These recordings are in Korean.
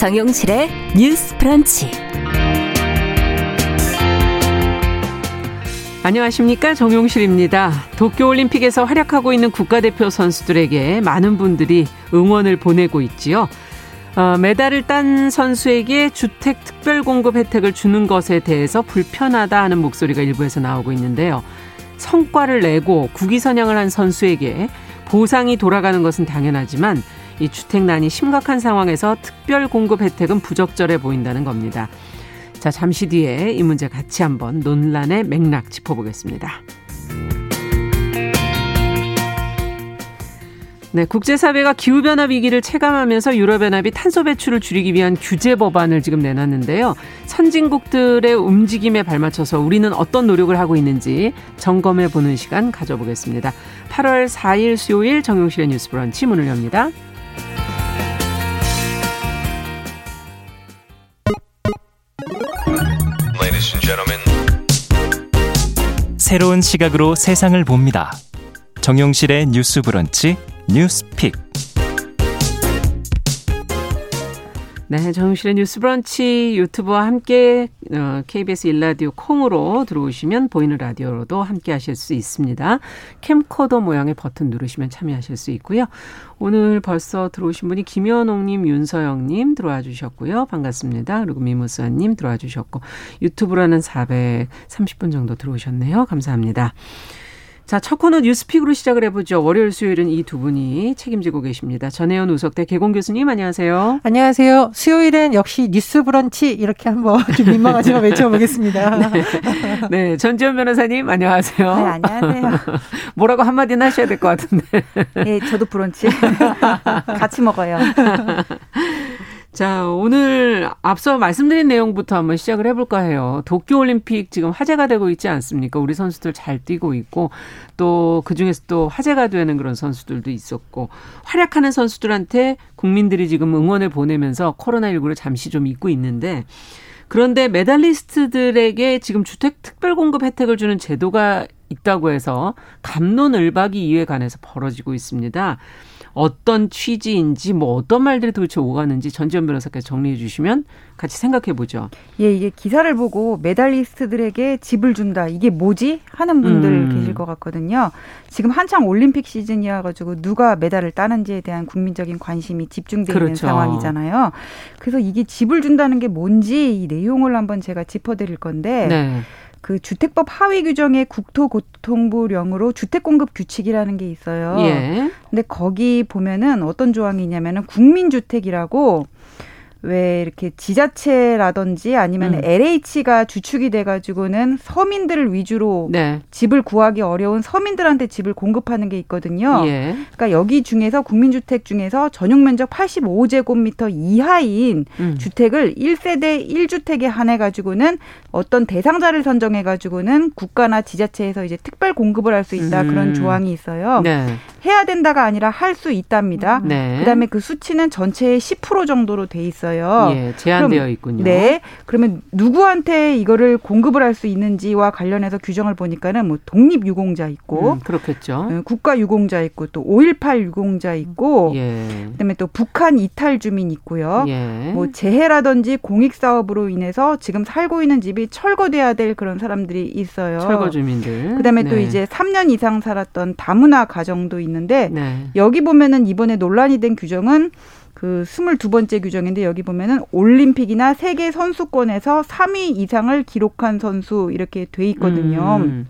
정용실의 뉴스 프런치. 안녕하십니까 정용실입니다. 도쿄올림픽에서 활약하고 있는 국가대표 선수들에게 많은 분들이 응원을 보내고 있지요. 어, 메달을 딴 선수에게 주택 특별 공급 혜택을 주는 것에 대해서 불편하다 하는 목소리가 일부에서 나오고 있는데요. 성과를 내고 국위 선양을 한 선수에게 보상이 돌아가는 것은 당연하지만 이 주택난이 심각한 상황에서 특별 공급 혜택은 부적절해 보인다는 겁니다. 자, 잠시 뒤에 이 문제 같이 한번 논란의 맥락 짚어보겠습니다. 네, 국제사회가 기후변화 위기를 체감하면서 유럽연합이 탄소 배출을 줄이기 위한 규제 법안을 지금 내놨는데요. 선진국들의 움직임에 발맞춰서 우리는 어떤 노력을 하고 있는지 점검해 보는 시간 가져보겠습니다. 8월 4일 수요일 정용실의 뉴스 브런치 문을 엽니다. 새로운 시각으로 세상을 봅니다. 정용실의 뉴스 브런치 뉴스픽. 네, 정용실의 뉴스 브런치 유튜브와 함께 어, KBS 일라디오 콩으로 들어오시면 보이는 라디오로도 함께 하실 수 있습니다. 캠코더 모양의 버튼 누르시면 참여하실 수 있고요. 오늘 벌써 들어오신 분이 김현옥님, 윤서영님 들어와 주셨고요. 반갑습니다. 그리고 미무스아님 들어와 주셨고 유튜브로는 430분 정도 들어오셨네요. 감사합니다. 자, 첫 코너 뉴스픽으로 시작을 해보죠. 월요일, 수요일은 이 두 분이 책임지고 계십니다. 전혜연 우석대 개공 교수님, 안녕하세요. 안녕하세요. 수요일엔 역시 뉴스 브런치 이렇게 한번 좀 민망하지만 외쳐보겠습니다. 네. 네. 전지현 변호사님, 안녕하세요. 네, 안녕하세요. 뭐라고 한마디는 하셔야 될 것 같은데. 네, 저도 브런치. 같이 먹어요. 자, 오늘 앞서 말씀드린 내용부터 한번 시작을 해볼까 해요. 도쿄올림픽 지금 화제가 되고 있지 않습니까? 우리 선수들 잘 뛰고 있고, 또 그중에서 또 화제가 되는 그런 선수들도 있었고, 활약하는 선수들한테 국민들이 지금 응원을 보내면서 코로나19를 잠시 좀 잊고 있는데, 그런데 메달리스트들에게 지금 주택 특별 공급 혜택을 주는 제도가 있다고 해서 감론을박이 이에 관해서 벌어지고 있습니다. 어떤 취지인지 뭐 어떤 말들이 도대체 오가는지 전지현 변호사께서 정리해 주시면 같이 생각해 보죠. 예, 이게 기사를 보고 메달리스트들에게 집을 준다. 이게 뭐지? 하는 분들 음. 계실 것 같거든요. 지금 한창 올림픽 시즌이어 가지고 누가 메달을 따는지에 대한 국민적인 관심이 집중되어 그렇죠. 있는 상황이잖아요. 그래서 이게 집을 준다는 게 뭔지 이 내용을 한번 제가 짚어 드릴 건데 네. 그 주택법 하위 규정의 국토교통부령으로 주택 공급 규칙이라는 게 있어요. 예. 근데 거기 보면은 어떤 조항이 있냐면은 국민주택이라고 왜 이렇게 지자체라든지 아니면 음. LH가 주축이 돼가지고는 서민들을 위주로 네. 집을 구하기 어려운 서민들한테 집을 공급하는 게 있거든요. 예. 그러니까 여기 중에서 국민주택 중에서 전용 면적 85제곱미터 이하인 음. 주택을 1세대 1주택에 한해 가지고는 어떤 대상자를 선정해 가지고는 국가나 지자체에서 이제 특별 공급을 할 수 있다 음. 그런 조항이 있어요. 네. 해야 된다가 아니라 할 수 있답니다. 네. 그다음에 그 수치는 전체의 10% 정도로 돼 있어요. 있어요. 예, 제한되어 그럼, 있군요. 네. 그러면 누구한테 이거를 공급을 할 수 있는지와 관련해서 규정을 보니까는 뭐 독립 유공자 있고 음, 그렇겠죠. 어, 국가 유공자 있고 또 5.18 유공자 있고 예. 그다음에 또 북한 이탈 주민 있고요. 예. 뭐 재해라든지 공익 사업으로 인해서 지금 살고 있는 집이 철거돼야 될 그런 사람들이 있어요. 철거 주민들. 그다음에 네. 또 이제 3년 이상 살았던 다문화 가정도 있는데 네. 여기 보면은 이번에 논란이 된 규정은 그 스물두 번째 규정인데 여기 보면은 올림픽이나 세계 선수권에서 3위 이상을 기록한 선수 이렇게 돼 있거든요. 음.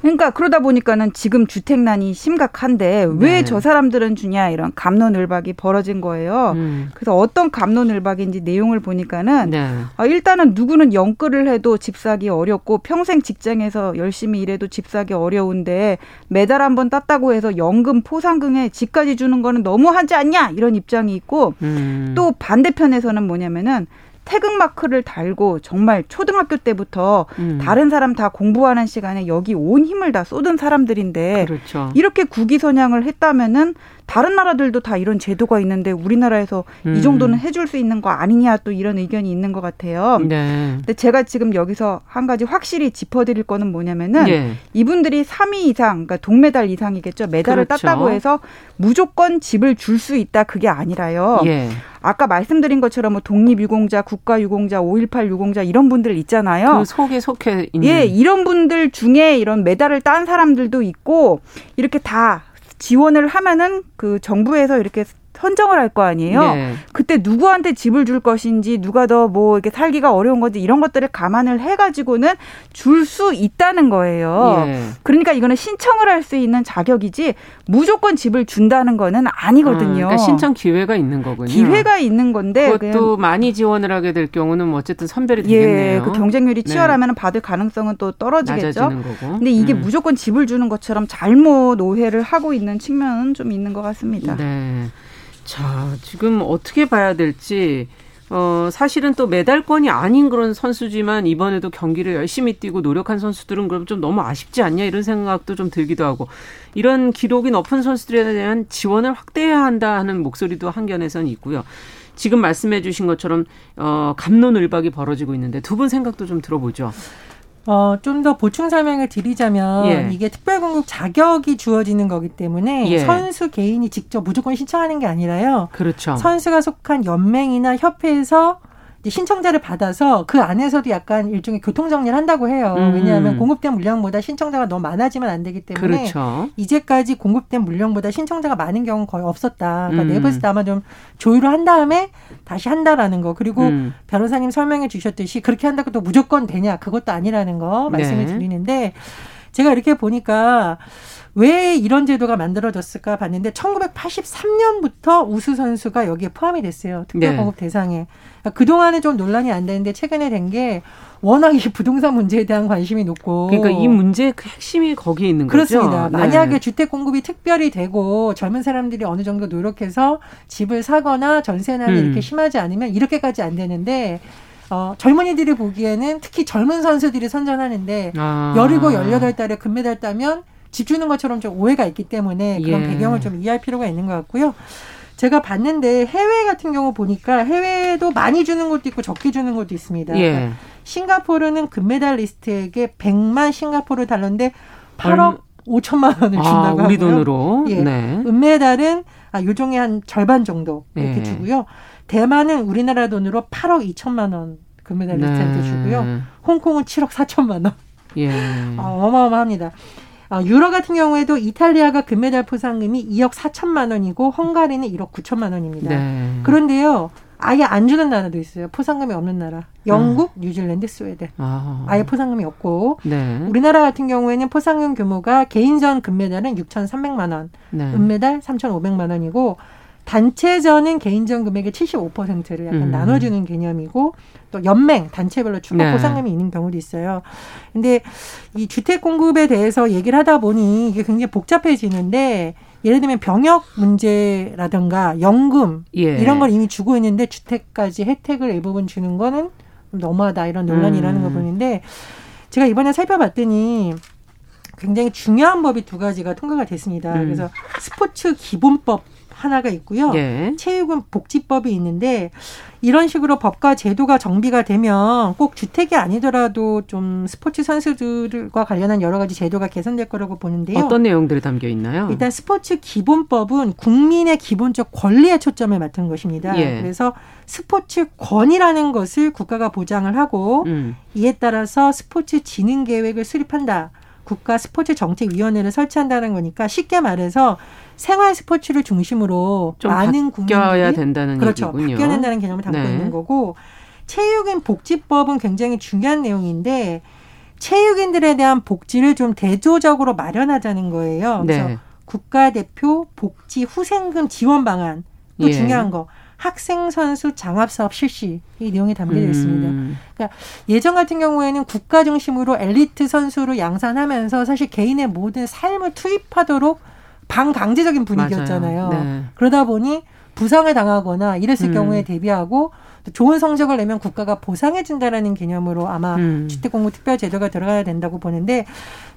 그러니까 그러다 보니까는 지금 주택난이 심각한데 왜저 네. 사람들은 주냐 이런 감론을박이 벌어진 거예요. 음. 그래서 어떤 감론을박인지 내용을 보니까는 네. 아, 일단은 누구는 영끌을 해도 집 사기 어렵고 평생 직장에서 열심히 일해도 집 사기 어려운데 매달 한 번 땄다고 해서 연금 포상금에 집까지 주는 거는 너무하지 않냐 이런 입장이 있고 음. 또 반대편에서는 뭐냐면은 태극 마크를 달고 정말 초등학교 때부터 음. 다른 사람 다 공부하는 시간에 여기 온 힘을 다 쏟은 사람들인데 그렇죠. 이렇게 국위 선양을 했다면은 다른 나라들도 다 이런 제도가 있는데 우리나라에서 음. 이 정도는 해줄 수 있는 거 아니냐 또 이런 의견이 있는 것 같아요. 네. 근데 제가 지금 여기서 한 가지 확실히 짚어드릴 거는 뭐냐면은 예. 이분들이 3위 이상, 그러니까 동메달 이상이겠죠. 메달을 그렇죠. 땄다고 해서 무조건 집을 줄 수 있다 그게 아니라요. 예. 아까 말씀드린 것처럼 뭐 독립유공자, 국가유공자, 5.18 유공자 이런 분들 있잖아요. 그 속에 속해 있는. 예, 이런 분들 중에 이런 메달을 딴 사람들도 있고 이렇게 다 지원을 하면은 그 정부에서 이렇게 선정을 할 거 아니에요. 예. 그때 누구한테 집을 줄 것인지 누가 더 뭐 이렇게 살기가 어려운 건지 이런 것들을 감안을 해가지고는 줄 수 있다는 거예요. 예. 그러니까 이거는 신청을 할 수 있는 자격이지 무조건 집을 준다는 거는 아니거든요. 아, 그러니까 신청 기회가 있는 거군요. 기회가 있는 건데 그것도 많이 지원을 하게 될 경우는 뭐 어쨌든 선별이 되겠네요. 예, 그 경쟁률이 네. 치열하면 받을 가능성은 또 떨어지겠죠. 근데 이게 음. 무조건 집을 주는 것처럼 잘못 오해를 하고 있는 측면은 좀 있는 것 같습니다. 네. 자, 지금 어떻게 봐야 될지 어, 사실은 또 메달권이 아닌 그런 선수지만 이번에도 경기를 열심히 뛰고 노력한 선수들은 그럼 좀 너무 아쉽지 않냐 이런 생각도 좀 들기도 하고 이런 기록이 높은 선수들에 대한 지원을 확대해야 한다 하는 목소리도 한견에선 있고요. 지금 말씀해 주신 것처럼 어, 감론을박이 벌어지고 있는데 두 분 생각도 좀 들어보죠. 어, 좀 더 보충 설명을 드리자면 예. 이게 특별공급 자격이 주어지는 거기 때문에 예. 선수 개인이 직접 무조건 신청하는 게 아니라요. 그렇죠. 선수가 속한 연맹이나 협회에서 신청자를 받아서 그 안에서도 약간 일종의 교통 정리를 한다고 해요. 음. 왜냐하면 공급된 물량보다 신청자가 너무 많아지면 안 되기 때문에 그렇죠. 이제까지 공급된 물량보다 신청자가 많은 경우는 거의 없었다. 그러니까 음. 내부에서 아마 좀 조율을 한 다음에 다시 한다라는 거. 그리고 음. 변호사님 설명해 주셨듯이 그렇게 한다고 또 무조건 되냐 그것도 아니라는 거 말씀을 네. 드리는데 제가 이렇게 보니까 왜 이런 제도가 만들어졌을까 봤는데 1983년부터 우수 선수가 여기에 포함이 됐어요. 특별 네. 공급 대상에. 그러니까 그동안은 좀 논란이 안 되는데 최근에 된 게 워낙 이 부동산 문제에 대한 관심이 높고 그러니까 이 문제의 그 핵심이 거기에 있는 거죠. 그렇습니다. 네. 만약에 주택 공급이 특별히 되고 젊은 사람들이 어느 정도 노력해서 집을 사거나 전세난이 음. 이렇게 심하지 않으면 이렇게까지 안 되는데 어, 젊은이들이 보기에는 특히 젊은 선수들이 선전하는데 아. 열이고 열여덟 달에 금메달 따면 집 주는 것처럼 좀 오해가 있기 때문에 그런 예. 배경을 좀 이해할 필요가 있는 것 같고요. 제가 봤는데 해외 같은 경우 보니까 해외도 많이 주는 것도 있고 적게 주는 것도 있습니다. 예. 싱가포르는 금메달 리스트에게 100만 싱가포르 달러인데 얼- 8억 5천만 원을 아, 준다고 우리 하고요. 돈으로. 예. 네. 은메달은 아, 요종의 한 절반 정도 이렇게 예. 주고요. 대만은 우리나라 돈으로 8억 2천만 원 금메달리스트한테 네. 주고요. 홍콩은 7억 4천만 원. 예. 아, 어마어마합니다. 아, 유로 같은 경우에도 이탈리아가 금메달 포상금이 2억 4천만 원이고 헝가리는 1억 9천만 원입니다. 네. 그런데요. 아예 안 주는 나라도 있어요. 포상금이 없는 나라. 영국, 뉴질랜드, 스웨덴. 아. 아예 포상금이 없고 네. 우리나라 같은 경우에는 포상금 규모가 개인전 금메달은 6,300만 원, 네. 은메달 3,500만 원이고 단체전은 개인전 금액의 75%를 약간 음. 나눠주는 개념이고 또 연맹 단체별로 추가 네. 포상금이 있는 경우도 있어요. 근데 이 주택 공급에 대해서 얘기를 하다 보니 이게 굉장히 복잡해지는데 예를 들면 병역 문제라든가 연금 예. 이런 걸 이미 주고 있는데 주택까지 혜택을 일부분 주는 거는 좀 너무하다 이런 논란이 음. 걸 보는데 제가 이번에 살펴봤더니 굉장히 중요한 법이 두 가지가 통과가 됐습니다. 음. 그래서 스포츠 기본법 하나가 있고요. 예. 체육은 복지법이 있는데 이런 식으로 법과 제도가 정비가 되면 꼭 주택이 아니더라도 좀 스포츠 선수들과 관련한 여러 가지 제도가 개선될 거라고 보는데요. 어떤 내용들이 담겨 있나요? 일단 스포츠 기본법은 국민의 기본적 권리에 초점을 맞춘 것입니다. 예. 그래서 스포츠 권이라는 것을 국가가 보장을 하고 음. 이에 따라서 스포츠 진흥 계획을 수립한다. 국가 스포츠 정책 위원회를 설치한다는 거니까 쉽게 말해서 생활 스포츠를 중심으로 좀 많은 국민들이 된다는 그렇죠. 얘기군요. 바뀌어야 된다는 개념을 담고 네. 있는 거고 체육인 복지법은 굉장히 중요한 내용인데 체육인들에 대한 복지를 좀 대조적으로 마련하자는 거예요. 그래서 네. 국가대표 복지 후생금 지원 방안 또 예. 중요한 거 학생 선수 장학 사업 실시 이 내용이 담겨져 있습니다. 음. 예전 같은 경우에는 국가 중심으로 엘리트 선수를 양산하면서 사실 개인의 모든 삶을 투입하도록 반강제적인 분위기였잖아요. 네. 그러다 보니 부상을 당하거나 이랬을 음. 경우에 대비하고 좋은 성적을 내면 국가가 보상해 준다라는 개념으로 아마 음. 주택공급 특별 제도가 들어가야 된다고 보는데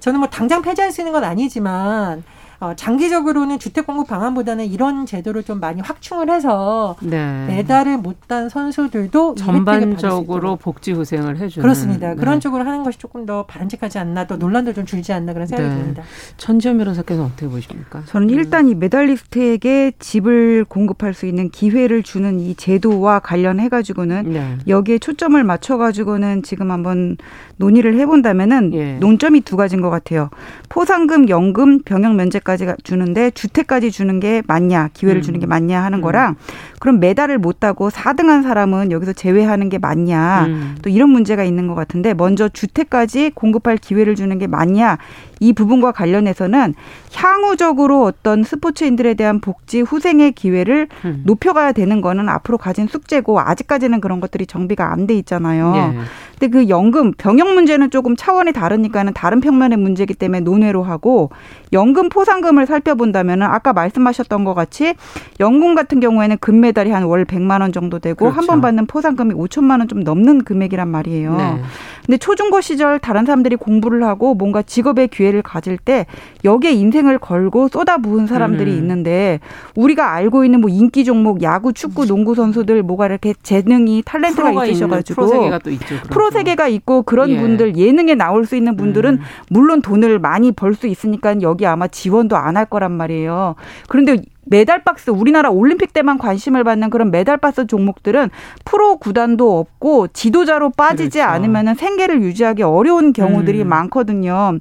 저는 뭐 당장 폐지할 수 있는 건 아니지만 어, 장기적으로는 주택 공급 방안보다는 이런 제도를 좀 많이 확충을 해서 네. 메달을 못딴 선수들도 전반적으로. 복지 후생을 해주는 그렇습니다. 그런 네. 쪽으로 하는 것이 조금 더 바람직하지 않나 또 논란도 좀 줄지 않나 그런 생각이 네. 듭니다. 천지연 변호사께서는 어떻게 보십니까? 저는 일단 이 메달리스트에게 집을 공급할 수 있는 기회를 주는 이 제도와 관련해 가지고는 네. 여기에 초점을 맞춰 가지고는 지금 한번 논의를 해본다면은 예. 논점이 두 가지인 것 같아요. 포상금, 연금, 병역 면제까지 주는데 주택까지 주는 게 맞냐, 기회를 음. 주는 게 맞냐 하는 음. 거랑 그럼 메달을 못 따고 4등한 사람은 여기서 제외하는 게 맞냐. 음. 또 이런 문제가 있는 것 같은데 먼저 주택까지 공급할 기회를 주는 게 맞냐 이 부분과 관련해서는 향후적으로 어떤 스포츠인들에 대한 복지 후생의 기회를 음. 높여가야 되는 거는 앞으로 가진 숙제고 아직까지는 그런 것들이 정비가 안 돼 있잖아요. 예. 근데 그 연금 병역 문제는 조금 차원이 다르니까는 다른 평면의 문제이기 때문에 논외로 하고 연금 포상금을 살펴본다면은 아까 말씀하셨던 것 같이 연금 같은 경우에는 금메달이 한 월 100만 원 정도 되고 그렇죠. 한번 받는 포상금이 5천만 원 좀 넘는 금액이란 말이에요. 네. 근데 초중고 시절 다른 사람들이 공부를 하고 뭔가 직업의 기회를 가질 때 여기에 인생을 걸고 쏟아부은 사람들이 음. 있는데 우리가 알고 있는 뭐 인기 종목 야구, 축구, 농구 선수들 뭐가 이렇게 재능이 탤런트가 있으셔가지고 프로 세계가 또 있죠. 그런 프로 쪽. 세계가 있고 그런 예. 분들 예능에 나올 수 있는 분들은 음. 물론 돈을 많이 벌 수 있으니까 여기 아마 지원도 안 할 거란 말이에요. 그런데 메달 박스 우리나라 올림픽 때만 관심을 받는 그런 메달 박스 종목들은 프로 구단도 없고 지도자로 빠지지 그렇죠. 않으면 생계를 유지하기 어려운 경우들이 음. 많거든요.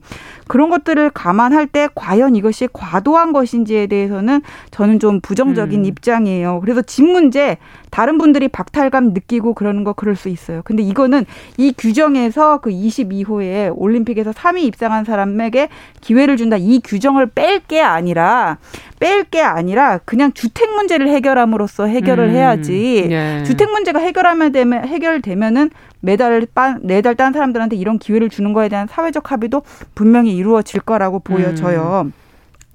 그런 것들을 감안할 때 과연 이것이 과도한 것인지에 대해서는 저는 좀 부정적인 음. 입장이에요. 그래서 집 문제 다른 분들이 박탈감 느끼고 그러는 거 그럴 수 있어요. 근데 이거는 이 규정에서 그 22호에 올림픽에서 3위 입상한 사람에게 기회를 준다. 이 규정을 뺄 게 아니라 뺄 게 아니라 그냥 주택 문제를 해결함으로써 해결을 음. 해야지. 예. 주택 문제가 해결하면 되면 해결되면은 메달을 빤 메달 딴 사람들한테 이런 기회를 주는 거에 대한 사회적 합의도 분명히 이루어질 거라고 보여져요.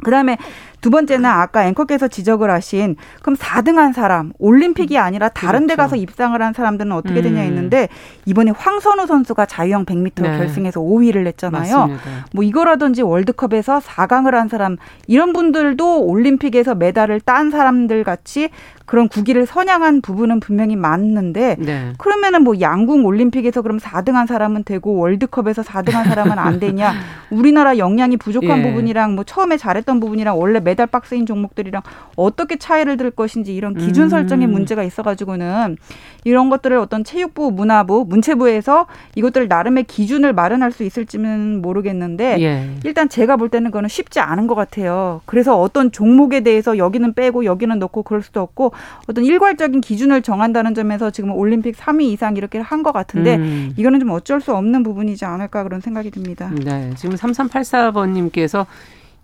그다음에 두 번째는 아까 앵커께서 지적을 하신 그럼 4등한 사람 올림픽이 아니라 다른 데 그렇죠. 가서 입상을 한 사람들은 어떻게 되냐 음. 했는데 이번에 황선우 선수가 자유형 100m 네. 결승에서 5위를 했잖아요. 맞습니다. 뭐 이거라든지 월드컵에서 4강을 한 사람 이런 분들도 올림픽에서 메달을 딴 사람들 같이 그런 국위를 선양한 부분은 분명히 맞는데 네. 그러면은 뭐 양궁 올림픽에서 그럼 4등한 사람은 되고 월드컵에서 4등한 사람은 안 되냐? 우리나라 역량이 부족한 예. 부분이랑 뭐 처음에 잘했던 부분이랑 원래 메달 박스인 종목들이랑 어떻게 차이를 들 것인지 이런 기준 음. 설정에 문제가 있어가지고는 이런 것들을 어떤 체육부, 문화부, 문체부에서 이것들을 나름의 기준을 마련할 수 있을지는 모르겠는데 예. 일단 제가 볼 때는 그거는 쉽지 않은 것 같아요. 그래서 어떤 종목에 대해서 여기는 빼고 여기는 넣고 그럴 수도 없고 어떤 일괄적인 기준을 정한다는 점에서 지금 올림픽 3위 이상 이렇게 한 것 같은데 음. 이거는 좀 어쩔 수 없는 부분이지 않을까 그런 생각이 듭니다. 네. 지금 3384번님께서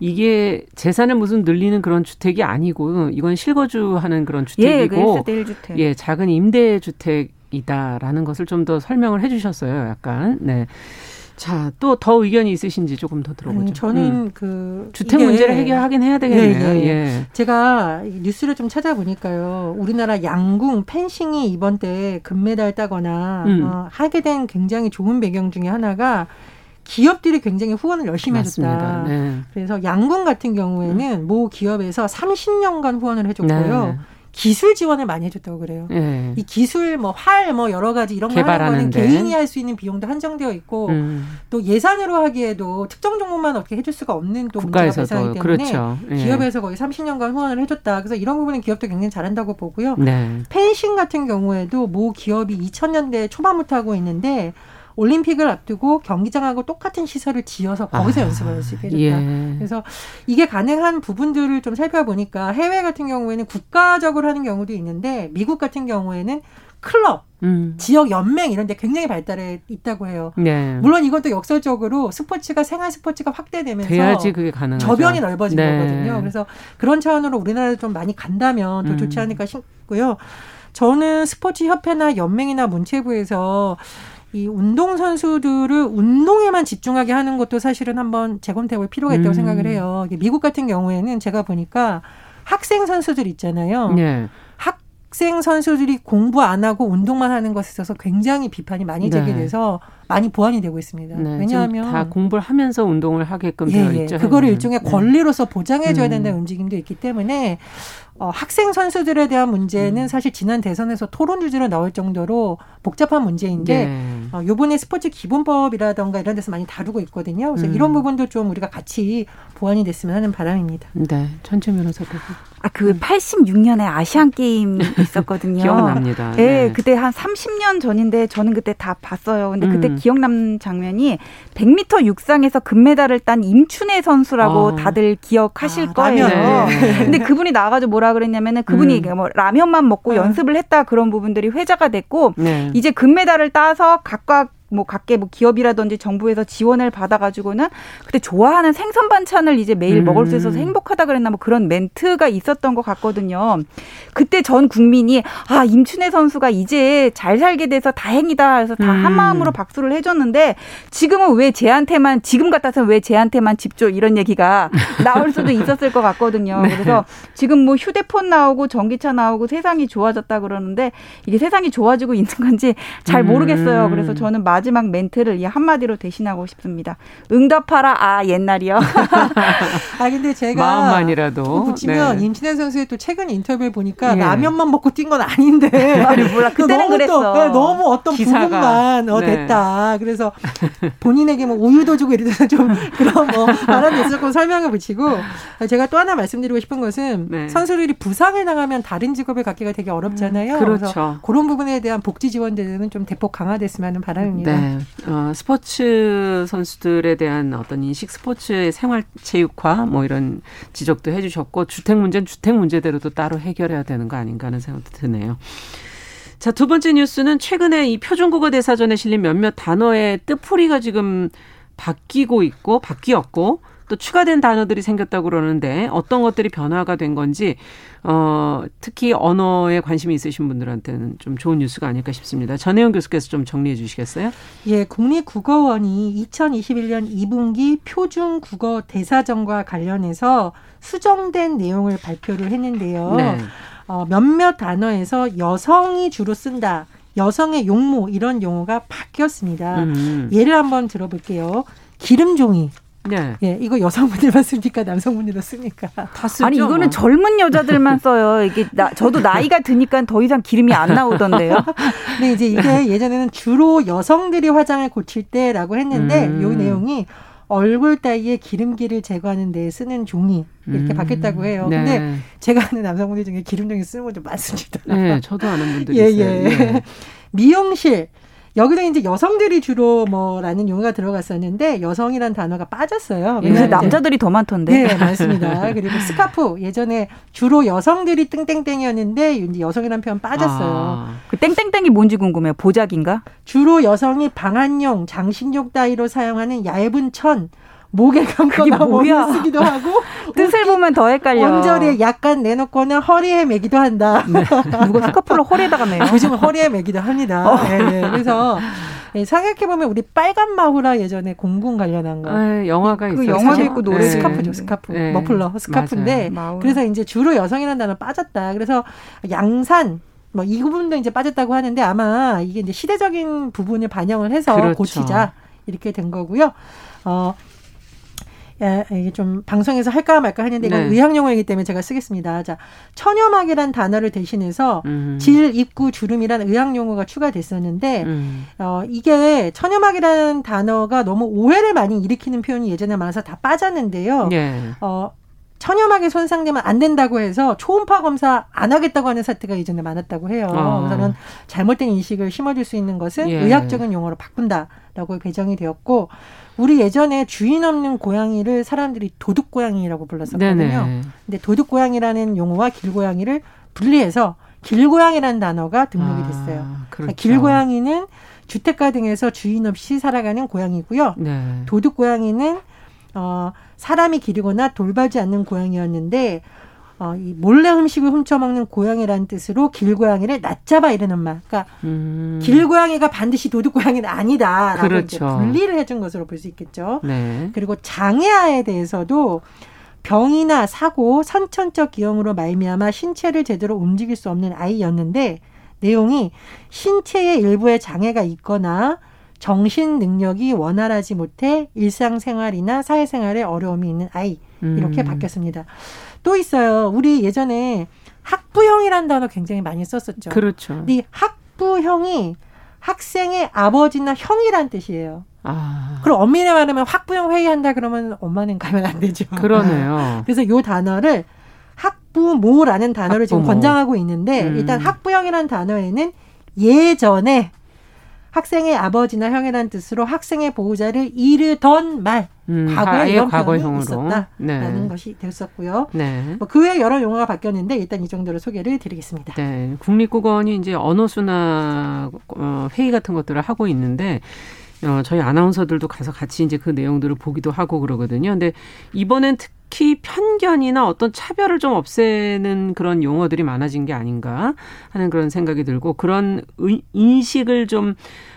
이게 재산을 무슨 늘리는 그런 주택이 아니고 이건 실거주하는 그런 예, 그 주택이고 1세대 1주택. 예, 작은 임대 주택이다라는 것을 좀 더 설명을 해 주셨어요. 약간. 네. 자, 또 더 의견이 있으신지 조금 더 들어보죠. 아니, 저는 음. 그 주택 문제를 해결하긴 해야 되겠네요. 예, 예. 예. 제가 이 뉴스를 좀 찾아보니까요. 우리나라 양궁, 펜싱이 이번 때 금메달 따거나 음. 어, 하게 된 굉장히 좋은 배경 중에 하나가 기업들이 굉장히 후원을 열심히 맞습니다. 해줬다. 네. 그래서 양궁 같은 경우에는 모 기업에서 30년간 후원을 해줬고요. 네. 기술 지원을 많이 해줬다고 그래요. 예. 이 기술 뭐활뭐 여러 가지 이런 거 하는 거는. 개인이 할 수 있는 비용도 한정되어 있고 음. 또 예산으로 하기에도 특정 종목만 어떻게 해줄 수가 없는 또 문제가 발생하기 때문에 그렇죠. 예. 기업에서 거의 30년간 후원을 해줬다. 그래서 이런 부분은 기업도 굉장히 잘한다고 보고요. 네. 펜싱 같은 경우에도 모 기업이 2000년대 초반부터 하고 있는데 올림픽을 앞두고 경기장하고 똑같은 시설을 지어서 거기서 아, 연습을 할수 있게 해줬다. 예. 그래서 이게 가능한 부분들을 좀 살펴보니까 해외 같은 경우에는 국가적으로 하는 경우도 있는데 미국 같은 경우에는 클럽, 음. 지역 연맹 이런 데 굉장히 발달해 있다고 해요. 네. 물론 또 역설적으로 스포츠가 생활 스포츠가 확대되면서 돼야지 그게 가능하죠. 저변이 넓어진 네. 거거든요. 그래서 그런 차원으로 우리나라도 좀 많이 간다면 더 음. 좋지 않을까 싶고요. 저는 스포츠 협회나 연맹이나 문체부에서 이 운동 선수들을 운동에만 집중하게 하는 것도 사실은 한번 재검토해 볼 필요가 있다고 음. 생각을 해요. 미국 같은 경우에는 제가 보니까 학생 선수들 있잖아요. 예. 학생 선수들이 공부 안 하고 운동만 하는 것에 있어서 굉장히 비판이 많이 네. 제기돼서 많이 보완이 되고 있습니다. 네, 왜냐하면 다 공부를 하면서 운동을 하게끔 예, 되어 예. 있죠. 그거를 현재는. 일종의 네. 권리로서 보장해줘야 음. 된다는 움직임도 있기 때문에 어, 학생 선수들에 대한 문제는 음. 사실 지난 대선에서 토론 주제로 나올 정도로 복잡한 문제인데 네. 어, 요번에 스포츠 기본법이라던가 이런 데서 많이 다루고 있거든요. 그래서 음. 이런 부분도 좀 우리가 같이 보완이 됐으면 하는 바람입니다. 네, 천재 변호사도 아, 그 86년에 아시안 게임 있었거든요. 기억납니다. 예, 네. 그때 한 30년 전인데 저는 그때 다 봤어요. 근데 그때 음. 기억남는 장면이 100m 육상에서 금메달을 딴 임춘혜 선수라고 어. 다들 기억하실 아, 거예요. 네. 근데 그분이 나와가지고 뭐라 그랬냐면은 그분이 음. 뭐 라면만 먹고 어. 연습을 했다 그런 부분들이 회자가 됐고 네. 이제 금메달을 따서 각각 뭐 각계 뭐 기업이라든지 정부에서 지원을 받아가지고는 그때 좋아하는 생선 반찬을 이제 매일 음. 먹을 수 있어서 행복하다 그랬나 뭐 그런 멘트가 있었던 것 같거든요. 그때 전 국민이 아 임춘혜 선수가 이제 잘 살게 돼서 다행이다 해서 다 음. 한 마음으로 박수를 해줬는데 지금은 왜 쟤한테만 지금 같아서는 왜 쟤한테만 집죠 이런 얘기가 나올 수도 있었을 것 같거든요. 네. 그래서 지금 뭐 휴대폰 나오고 전기차 나오고 세상이 좋아졌다 그러는데 이게 세상이 좋아지고 있는 건지 잘 음. 모르겠어요. 그래서 저는 마 지막 멘트를 이 한마디로 대신하고 싶습니다. 응답하라 아 옛날이요. 아 근데 제가 마음만이라도 또 붙이면 네. 임신혜 선수의 또 최근 인터뷰를 보니까 예. 라면만 먹고 뛴 건 아닌데 아니, 몰라. 그때는 너무 그랬어. 또, 네, 너무 어떤 기사가. 부분만 어, 네. 됐다. 그래서 본인에게 뭐 우유도 주고 이러면서 좀 그런 뭐 바람이 있었고 설명을 붙이고 제가 또 하나 말씀드리고 싶은 것은 네. 선수들이 부상을 당하면 다른 직업을 갖기가 되게 어렵잖아요. 그렇죠. 그래서 그런 부분에 대한 복지 지원들은 좀 대폭 강화됐으면 하는 바람입니다. 네. 어, 스포츠 선수들에 대한 어떤 인식, 스포츠의 생활 체육화 뭐 이런 지적도 해 주셨고 주택 문제는 주택 문제대로 도 따로 해결해야 되는 거 아닌가 하는 생각도 드네요. 자, 두 번째 뉴스는 최근에 이 표준국어 대사전에 실린 몇몇 단어의 뜻풀이가 지금 바뀌고 있고 바뀌었고 또 추가된 단어들이 생겼다고 그러는데 어떤 것들이 변화가 된 건지 어 특히 언어에 관심이 있으신 분들한테는 좀 좋은 뉴스가 아닐까 싶습니다. 전혜영 교수께서 좀 정리해 주시겠어요? 예, 국립국어원이 2021년 2분기 표준 국어 대사전과 관련해서 수정된 내용을 발표를 했는데요. 네. 어, 몇몇 단어에서 여성이 주로 쓴다. 여성의 용모 이런 용어가 바뀌었습니다. 음. 예를 한번 들어볼게요. 기름종이. 네. 예, 이거 여성분들만 씁니까? 남성분들도 씁니까? 다 쓰죠. 아니 이거는 뭐. 젊은 여자들만 써요. 이게 나, 저도 나이가 드니까 더 이상 기름이 안 나오던데요. 근데 이제 이게 예전에는 주로 여성들이 화장을 고칠 때라고 했는데 음. 요 내용이 얼굴 따위에 기름기를 제거하는 데 쓰는 종이 이렇게 음. 바뀌었다고 해요. 네. 근데 제가 아는 남성분들 중에 기름종이 쓰는 분들 많습니다. 네, 저도 아는 분들이 예, 있어요. 예. 예. 미용실. 여기도 이제 여성들이 주로 뭐라는 용어가 들어갔었는데 여성이란 단어가 빠졌어요. 예. 요새 이제 남자들이 더 많던데. 네, 많습니다. 그리고 스카프 예전에 주로 여성들이 땡땡땡이었는데 이제 여성이라는 표현 빠졌어요. 아, 그 땡땡땡이 뭔지 궁금해요. 보자기인가? 주로 여성이 방한용, 장식용 따위로 사용하는 얇은 천, 목에 감거나 뭐야? 몸에 쓰기도 하고 뜻을 보면 더 헷갈려. 언저리에 약간 내놓거나 허리에 매기도 한다. 누가 스카프를 허리에다가 매요? 요즘은 허리에 매기도 합니다. 어. 네, 네. 그래서 예, 생각해보면 우리 빨간 마후라 예전에 공군 관련한 거. 아, 영화가 그 있어요. 영화도. 있고 노래도 네. 스카프죠, 스카프. 네. 머플러, 스카프인데. 그래서 이제 주로 여성이라는 단어 빠졌다. 그래서 양산, 뭐 이 부분도 이제 빠졌다고 하는데 아마 이게 이제 시대적인 부분을 반영을 해서 그렇죠. 고치자 이렇게 된 거고요. 어. 예, 이게 좀 방송에서 할까 말까 했는데 이건 네. 의학 용어이기 때문에 제가 쓰겠습니다. 자, 천여막이란 단어를 대신해서 음. 질, 입구, 주름이란 의학 용어가 추가됐었는데 음. 어, 이게 천여막이라는 단어가 너무 오해를 많이 일으키는 표현이 예전에 많아서 다 빠졌는데요. 예. 어, 천여막이 손상되면 안 된다고 해서 초음파 검사 안 하겠다고 하는 사태가 예전에 많았다고 해요. 아. 그래서는 잘못된 인식을 심어줄 수 있는 것은 예. 의학적인 용어로 바꾼다라고 개정이 되었고 우리 예전에 주인 없는 고양이를 사람들이 도둑 고양이라고 불렀었거든요. 네네. 근데 도둑 고양이라는 용어와 길고양이를 분리해서 길고양이라는 단어가 등록이 됐어요. 아, 그렇죠. 길고양이는 주택가 등에서 주인 없이 살아가는 고양이고요. 네. 도둑 고양이는 어 사람이 기르거나 돌봐지 않는 고양이였는데 어, 이 몰래 음식을 훔쳐먹는 고양이라는 뜻으로 길고양이를 낮잡아 이르는 말. 그러니까 음. 길고양이가 반드시 도둑고양이는 아니다라고 그렇죠. 분리를 해준 것으로 볼 수 있겠죠. 네. 그리고 장애아에 대해서도 병이나 사고, 선천적 기형으로 말미암아 신체를 제대로 움직일 수 없는 아이였는데 내용이 신체의 일부에 장애가 있거나 정신 능력이 원활하지 못해 일상생활이나 사회생활에 어려움이 있는 아이 이렇게 음. 바뀌었습니다. 또 있어요. 우리 예전에 학부형이라는 단어 굉장히 많이 썼었죠. 그렇죠. 근데 이 학부형이 학생의 아버지나 형이란 뜻이에요. 아. 그럼 엄밀히 말하면 학부형 회의한다 그러면 엄마는 가면 안 되죠. 그러네요. 그래서 요 단어를 학부모라는 단어를 지금 학부모. 권장하고 있는데 음. 일단 학부형이라는 단어에는 예전에 학생의 아버지나 형이라는 뜻으로 학생의 보호자를 이르던 말 음, 과거에 아예 이런 과거형으로. 있었다라는 네. 것이 됐었고요. 네. 뭐 그 외에 여러 용어가 바뀌었는데 일단 이 정도로 소개를 드리겠습니다. 네, 국립국어원이 이제 언어 순화 어, 회의 같은 것들을 하고 있는데 어, 저희 아나운서들도 가서 같이 이제 그 내용들을 보기도 하고 그러거든요. 근데 이번엔 특히 편견이나 어떤 차별을 좀 없애는 그런 용어들이 많아진 게 아닌가 하는 그런 생각이 들고 그런 의- 인식을 좀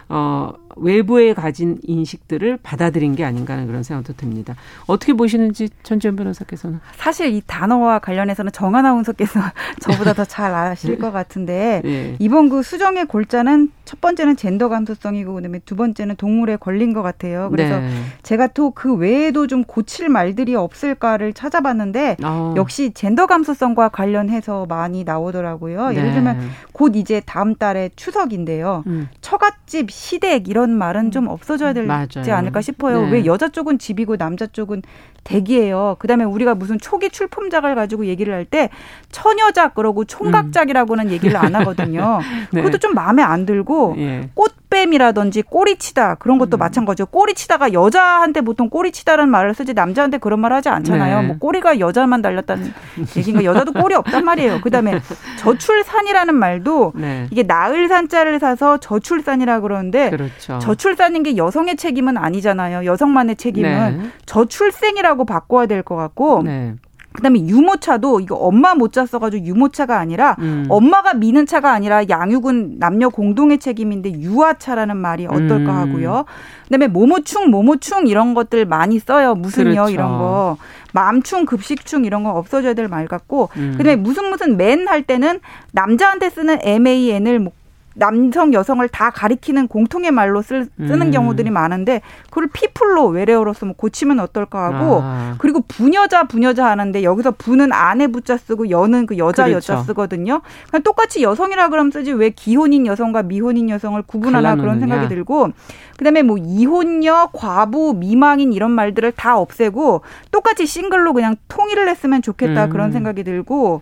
어, 외부에 가진 인식들을 받아들인 게 아닌가 하는 그런 생각도 듭니다. 어떻게 보시는지 전지현 변호사께서는. 사실 이 단어와 관련해서는 정 아나운서께서 저보다 더 잘 아실 것 같은데 예. 이번 그 수정의 골자는 첫 번째는 젠더 감수성이고 그다음에 두 번째는 동물의 권리인 것 같아요. 그래서 네. 제가 또 그 외에도 좀 고칠 말들이 없을까를 찾아봤는데 어. 역시 젠더 감수성과 관련해서 많이 나오더라고요. 예를 네. 들면 곧 이제 다음 달에 추석인데요. 음. 처갓집, 시댁 이런 말은 좀 없어져야 되지 맞아요. 않을까 싶어요. 네. 왜 여자 쪽은 집이고 남자 쪽은 댁이에요. 그다음에 우리가 무슨 초기 출품작을 가지고 얘기를 할 때 처녀작 그러고 총각작이라고는 얘기를 안 하거든요. 네. 그것도 좀 마음에 안 들고 예. 꽃 뱀이라든지 꼬리치다 그런 것도 음. 마찬가지고 꼬리치다가 여자한테 보통 꼬리치다라는 말을 쓰지 남자한테 그런 말 하지 않잖아요. 네. 뭐 꼬리가 여자만 달렸다는 얘기인가 여자도 꼬리 없단 말이에요. 그다음에 저출산이라는 말도 네. 이게 나을 산자를 사서 저출산이라 그러는데 그렇죠. 저출산인 게 여성의 책임은 아니잖아요. 여성만의 책임은 네. 저출생이라고 바꿔야 될 것 같고 네. 그다음에 유모차도 이거 엄마 모자 써가지고 유모차가 아니라 음. 엄마가 미는 차가 아니라 양육은 남녀 공동의 책임인데 유아차라는 말이 어떨까 음. 하고요. 그다음에 모모충 모모충 이런 것들 많이 써요. 무슨요 그렇죠. 이런 거. 맘충 급식충 이런 거 없어져야 될 말 같고 음. 그다음에 무슨 무슨 맨 할 때는 남자한테 쓰는 MAN을 뭐 남성 여성을 다 가리키는 공통의 말로 쓸, 쓰는 음. 경우들이 많은데 그걸 피플로 외래어로서 뭐 고치면 어떨까 하고 아. 그리고 부녀자 부녀자 하는데 여기서 부는 아내 부자 쓰고 여는 그 여자 그렇죠. 여자 쓰거든요. 그냥 똑같이 여성이라 그러면 쓰지 왜 기혼인 여성과 미혼인 여성을 구분하나 그런. 생각이 들고 그다음에 뭐 이혼녀, 과부, 미망인 이런 말들을 다 없애고 똑같이 싱글로 그냥 통일을 했으면 좋겠다 음. 그런 생각이 들고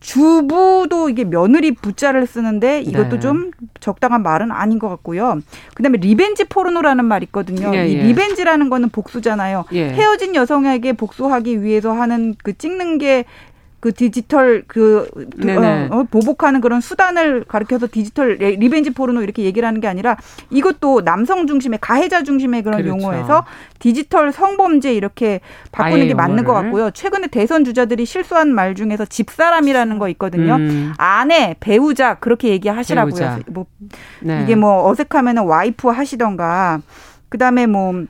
주부도 이게 며느리 부자를 쓰는데 이것도 네. 좀 적당한 말은 아닌 것 같고요. 그다음에 revenge 포르노라는 말 있거든요. 예, 이 예. revenge라는 거는 복수잖아요. 예. 헤어진 여성에게 복수하기 위해서 하는 그 찍는 게 그 디지털 그 네네. 어, 어, 보복하는 그런 수단을 가리켜서 디지털 레- revenge 포르노 이렇게 얘기를 하는 게 아니라 이것도 남성 중심의 가해자 중심의 그런 그렇죠. 용어에서 디지털 성범죄 이렇게 바꾸는 게 맞는 것. 같고요. 최근에 대선 주자들이 실수한 말 중에서 집사람이라는 거 있거든요. 음. 아내, 배우자 그렇게 얘기하시라고요. 배우자. 뭐 네. 이게 뭐 어색하면은 와이프 하시던가. 그다음에 뭐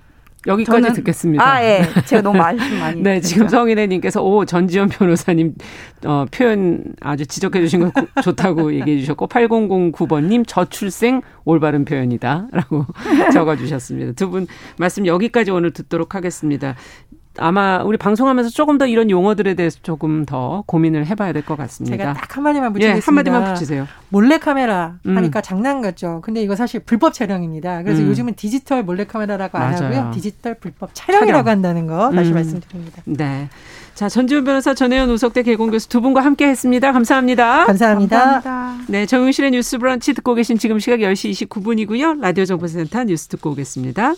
여기까지 저는- 듣겠습니다. 아, 예. 제가 너무 말씀 많이. 네, 지금 했죠. 성인애님께서 오 전지현 변호사님 어, 표현 아주 지적해 주신 거 고- 좋다고 얘기해 주셨고 8009번님 저출생 올바른 표현이다 라고 적어 주셨습니다. 두 분 말씀 여기까지 오늘 듣도록 하겠습니다. 아마 우리 방송하면서 조금 더 이런 용어들에 대해서 조금 더 고민을 해봐야 될 것 같습니다. 제가 딱 한마디만 예, 붙이겠습니다. 한마디만 붙이세요. 몰래카메라 음. 하니까 장난 같죠. 근데 이거 사실 불법 촬영입니다. 그래서 음. 요즘은 디지털 몰래카메라라고 안 맞아요. 하고요. 디지털 불법 촬영이라고 촬영. 한다는 거 다시 음. 말씀드립니다. 네. 자, 전지현 변호사, 전혜연 우석대 개공 교수 두 분과 함께 했습니다. 감사합니다. 감사합니다. 감사합니다. 네, 정용실의 뉴스 브런치 듣고 계신 지금 시각 10시 29분이고요. 라디오 정보센터 뉴스 듣고 오겠습니다.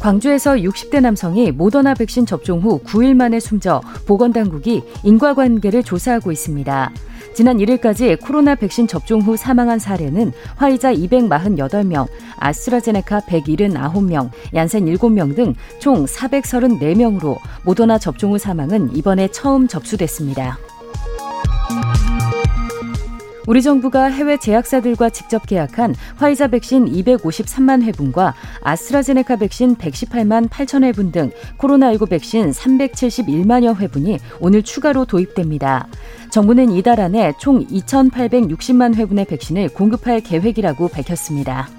광주에서 60대 남성이 모더나 백신 접종 후 9일 만에 숨져 보건당국이 인과관계를 조사하고 있습니다. 지난 1일까지 코로나 백신 접종 후 사망한 사례는 화이자 248명, 아스트라제네카 179명, 얀센 7명 등 총 434명으로 모더나 접종 후 사망은 이번에 처음 접수됐습니다. 우리 정부가 해외 제약사들과 직접 계약한 화이자 백신 253만 회분과 아스트라제네카 백신 118만 8천 회분 등 코로나19 백신 371만여 회분이 오늘 추가로 도입됩니다. 정부는 이달 안에 총 2,860만 회분의 백신을 공급할 계획이라고 밝혔습니다.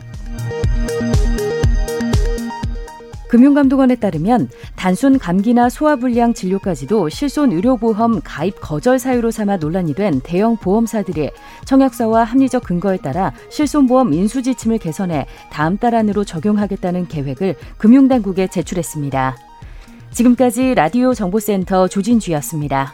금융감독원에 따르면 단순 감기나 소화불량 진료까지도 실손 의료보험 가입 거절 사유로 삼아 논란이 된 대형 보험사들이 청약서와 합리적 근거에 따라 실손보험 인수지침을 개선해 다음 달 안으로 적용하겠다는 계획을 금융당국에 제출했습니다. 지금까지 라디오 정보센터 조진주였습니다.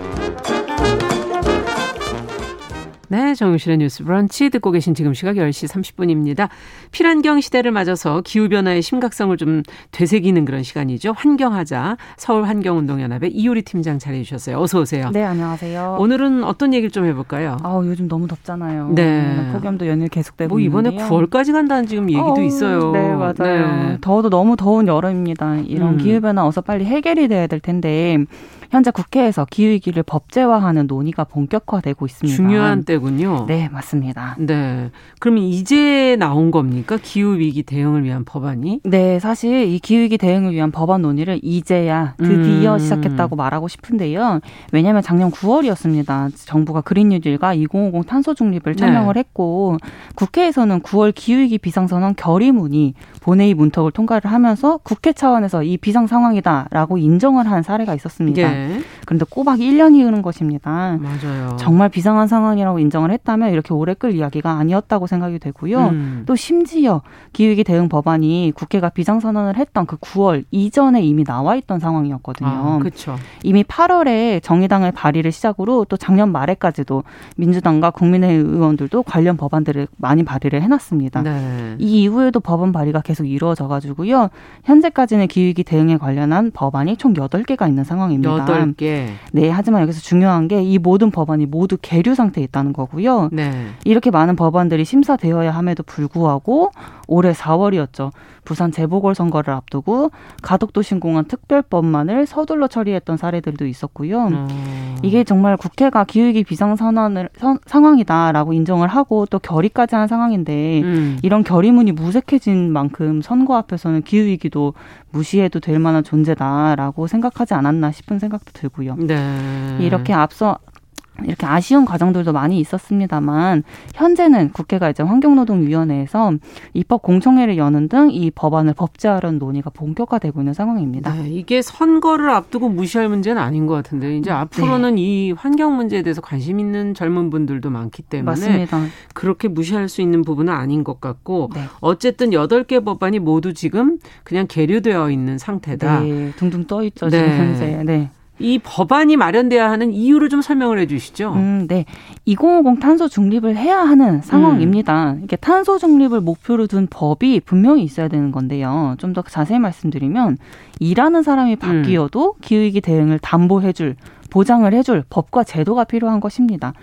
네, 정용실의 뉴스 브런치 듣고 계신 지금 시각 10시 30분입니다. 필환경 시대를 맞아서 기후변화의 심각성을 좀 되새기는 그런 시간이죠. 환경하자 서울환경운동연합의 이효리 팀장 자리해 주셨어요. 어서 오세요. 네, 안녕하세요. 오늘은 어떤 얘기를 좀 해볼까요? 아 요즘 너무 덥잖아요. 네. 폭염도 연일 계속되고 뭐 이번에 있는데요. 9월까지 간다는 지금 얘기도 어, 있어요. 네, 맞아요. 네. 더워도 너무 더운 여름입니다. 이런 음. 기후변화 어서 빨리 해결이 돼야 될 텐데 현재 국회에서 기후위기를 법제화하는 논의가 본격화되고 있습니다. 중요한 때군요. 네, 맞습니다. 네. 그러면 이제 나온 겁니까? 기후위기 대응을 위한 법안이? 네, 사실 이 기후위기 대응을 위한 법안 논의를 이제야 드디어 음. 시작했다고 말하고 싶은데요. 왜냐하면 작년 9월이었습니다. 정부가 그린 뉴딜과 2050 탄소 중립을 네. 천명을 했고 국회에서는 9월 기후위기 비상선언 결의문이 본회의 문턱을 통과를 하면서 국회 차원에서 이 비상 상황이다라고 인정을 한 사례가 있었습니다. 예. 그런데 꼬박 1년이 흐른 것입니다. 맞아요. 정말 비상한 상황이라고 인정을 했다면 이렇게 오래 끌 이야기가 아니었다고 생각이 되고요. 음. 또 심지어 기후위기 대응 법안이 국회가 비상선언을 했던 그 9월 이전에 이미 나와 있던 상황이었거든요. 아, 그렇죠. 이미 8월에 정의당의 발의를 시작으로 또 작년 말에까지도 민주당과 국민의힘 의원들도 관련 법안들을 많이 발의를 해놨습니다. 네. 이 이후에도 법안 발의가 계속 이루어져 가지고요. 현재까지는 기후위기 대응에 관련한 법안이 총 8개가 있는 상황입니다. 여덟 개. 네, 하지만 여기서 중요한 게 이 모든 법안이 모두 계류 상태에 있다는 거고요. 네. 이렇게 많은 법안들이 심사되어야 함에도 불구하고 올해 4월이었죠. 부산 재보궐선거를 앞두고 가덕도 신공한 특별법만을 서둘러 처리했던 사례들도 있었고요. 어. 이게 정말 국회가 기후위기 비상선언을 선- 상황이다라고 인정을 하고 또 결의까지 한 상황인데 음. 이런 결의문이 무색해진 만큼 선거 앞에서는 기후위기도 무시해도 될 만한 존재다라고 생각하지 않았나 싶은 생각 도 들고요. 네. 이렇게 앞서 이렇게 아쉬운 과정들도 많이 있었습니다만 현재는 국회가 이제 환경노동위원회에서 입법 공청회를 여는 등 이 법안을 법제화하려는 논의가 본격화되고 있는 상황입니다. 네, 이게 선거를 앞두고 무시할 문제는 아닌 것 같은데 이제 앞으로는 이 환경 문제에 대해서 관심 있는 젊은 분들도 많기 때문에 맞습니다. 그렇게 무시할 수 있는 부분은 아닌 것 같고 네. 어쨌든 여덟 개 법안이 모두 지금 그냥 계류되어 있는 상태다. 네, 둥둥 떠 있죠 네. 지금 현재. 네. 이 법안이 마련돼야 하는 이유를 좀 설명을 해 주시죠. 음, 네. 2050 탄소 중립을 해야 하는 상황입니다. 이게 탄소 중립을 목표로 둔 법이 분명히 있어야 되는 건데요. 좀 더 자세히 말씀드리면 일하는 사람이 바뀌어도 기후위기 대응을 담보해 줄 보장을 해줄 법과 제도가 필요한 것입니다.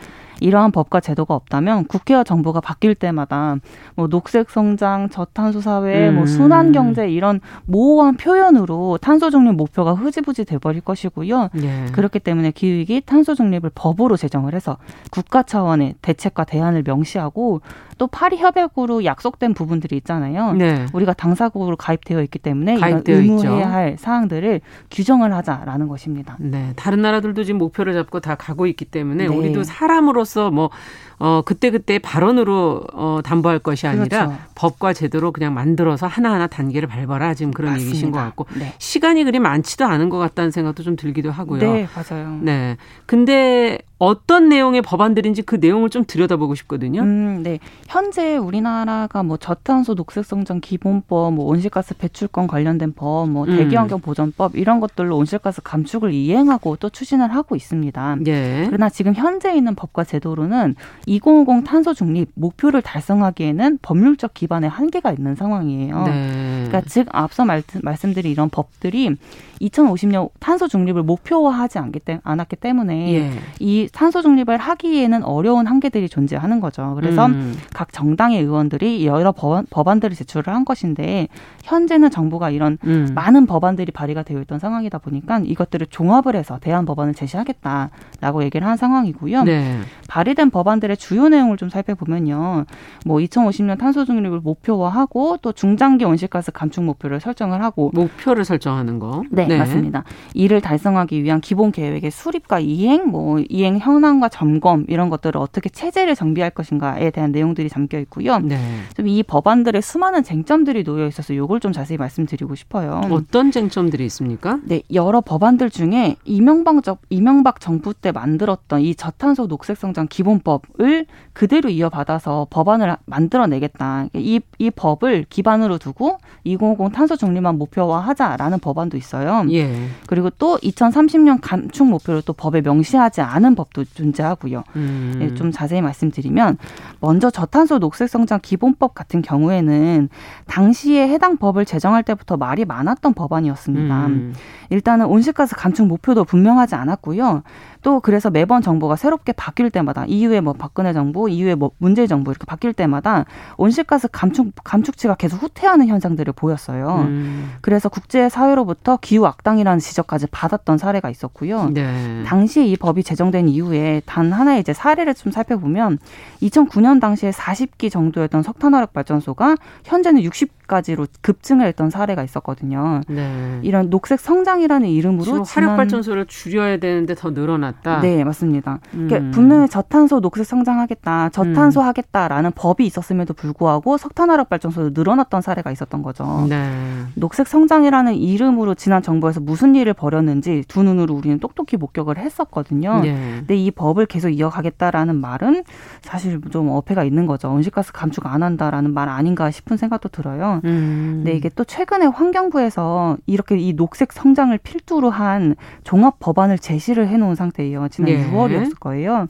이러한 법과 제도가 없다면 국회와 정부가 바뀔 때마다 뭐 녹색 성장, 저탄소 사회, 뭐 음. 순환 경제 이런 모호한 표현으로 탄소 중립 목표가 흐지부지 돼버릴 것이고요. 네. 그렇기 때문에 기후위기 탄소 중립을 법으로 제정을 해서 국가 차원의 대책과 대안을 명시하고 또 파리 협약으로 약속된 부분들이 있잖아요. 네. 우리가 당사국으로 가입되어 있기 때문에 이런 가입되어 의무해야 있죠. 할 사항들을 규정을 하자라는 것입니다. 네, 다른 나라들도 지금 목표를 잡고 다 가고 있기 때문에 네. 우리도 사람으로서 뭐 어, 그때그때 발언으로 어, 담보할 것이 아니라 그렇죠. 법과 제도로 그냥 만들어서 하나하나 단계를 밟아라 지금 그런 맞습니다. 얘기신 것 같고 네. 시간이 그리 많지도 않은 것 같다는 생각도 좀 들기도 하고요. 네, 맞아요. 네. 근데 어떤 내용의 법안들인지 그 내용을 좀 들여다보고 싶거든요. 음, 네. 현재 우리나라가 뭐 저탄소 녹색성장 기본법, 뭐 온실가스 배출권 관련된 법, 뭐 음. 대기환경 보전법 이런 것들로 온실가스 감축을 이행하고 또 추진을 하고 있습니다. 예. 그러나 지금 현재 있는 법과 제도로는 2050 탄소 중립 목표를 달성하기에는 법률적 기반에 한계가 있는 상황이에요. 네. 그러니까 즉 앞서 말, 말씀드린 이런 법들이 2050년 탄소 중립을 목표화하지 않기 때, 않았기 때문에 예. 이이 탄소 중립을 하기에는 어려운 한계들이 존재하는 거죠. 그래서 음. 각 정당의 의원들이 여러 법안, 법안들을 제출을 한 것인데 현재는 정부가 이런 음. 많은 법안들이 발의가 되어 있던 상황이다 보니까 이것들을 종합을 해서 대안 법안을 제시하겠다라고 얘기를 한 상황이고요. 네. 발의된 법안들의 주요 내용을 좀 살펴보면요. 뭐 2050년 탄소 중립을 목표화하고 또 중장기 온실가스 감축 목표를 설정을 하고 목표를 설정하는 거. 네, 네. 맞습니다. 이를 달성하기 위한 기본 계획의 수립과 이행, 뭐 이행 현황과 점검 이런 것들을 어떻게 체제를 정비할 것인가에 대한 내용들이 담겨 있고요. 네. 좀이 법안들의 수많은 쟁점들이 놓여 있어서 요걸 좀 자세히 말씀드리고 싶어요. 어떤 쟁점들이 있습니까? 네, 여러 법안들 중에 이명박 정, 이명박 정부 때 만들었던 이 저탄소 녹색성장 기본법을 그대로 이어받아서 법안을 만들어내겠다. 이, 이 법을 기반으로 두고 2050 탄소 중립만 목표화하자라는 법안도 있어요. 예. 그리고 또 2030년 감축 목표를 또 법에 명시하지 않은 법도 존재하고요. 음. 네, 좀 자세히 말씀드리면 먼저 저탄소 녹색성장 기본법 같은 경우에는 당시에 해당 법을 제정할 때부터 말이 많았던 법안이었습니다. 음. 일단은 온실가스 감축 목표도 분명하지 않았고요. 또 그래서 매번 정부가 새롭게 바뀔 때마다 이후에 뭐 박근혜 정부, 이후에 뭐 문재인 정부 이렇게 바뀔 때마다 온실가스 감축 감축치가 계속 후퇴하는 현상들을 보였어요. 음. 그래서 국제 사회로부터 기후 악당이라는 지적까지 받았던 사례가 있었고요. 네. 당시에 이 법이 제정된 이후에 단 하나의 이제 사례를 좀 살펴보면 2009년 당시에 40기 정도였던 석탄화력 발전소가 현재는 60 까지로 급증을 했던 사례가 있었거든요. 네. 이런 녹색 성장이라는 이름으로 화력 발전소를 줄여야 되는데 더 늘어났다. 네, 맞습니다. 음. 그러니까 분명히 저탄소 녹색 성장하겠다, 저탄소 음. 하겠다라는 법이 있었음에도 불구하고 석탄 화력 발전소도 늘어났던 사례가 있었던 거죠. 네. 녹색 성장이라는 이름으로 지난 정부에서 무슨 일을 벌였는지 두 눈으로 우리는 똑똑히 목격을 했었거든요. 네. 근데 이 법을 계속 이어가겠다라는 말은 사실 좀 어폐가 있는 거죠. 온실가스 감축 안 한다라는 말 아닌가 싶은 생각도 들어요. 음. 근데 이게 또 최근에 환경부에서 이렇게 이 녹색 성장을 필두로 한 종합 법안을 제시를 해놓은 상태. 상태예요. 지난 예. 6월이었을 거예요.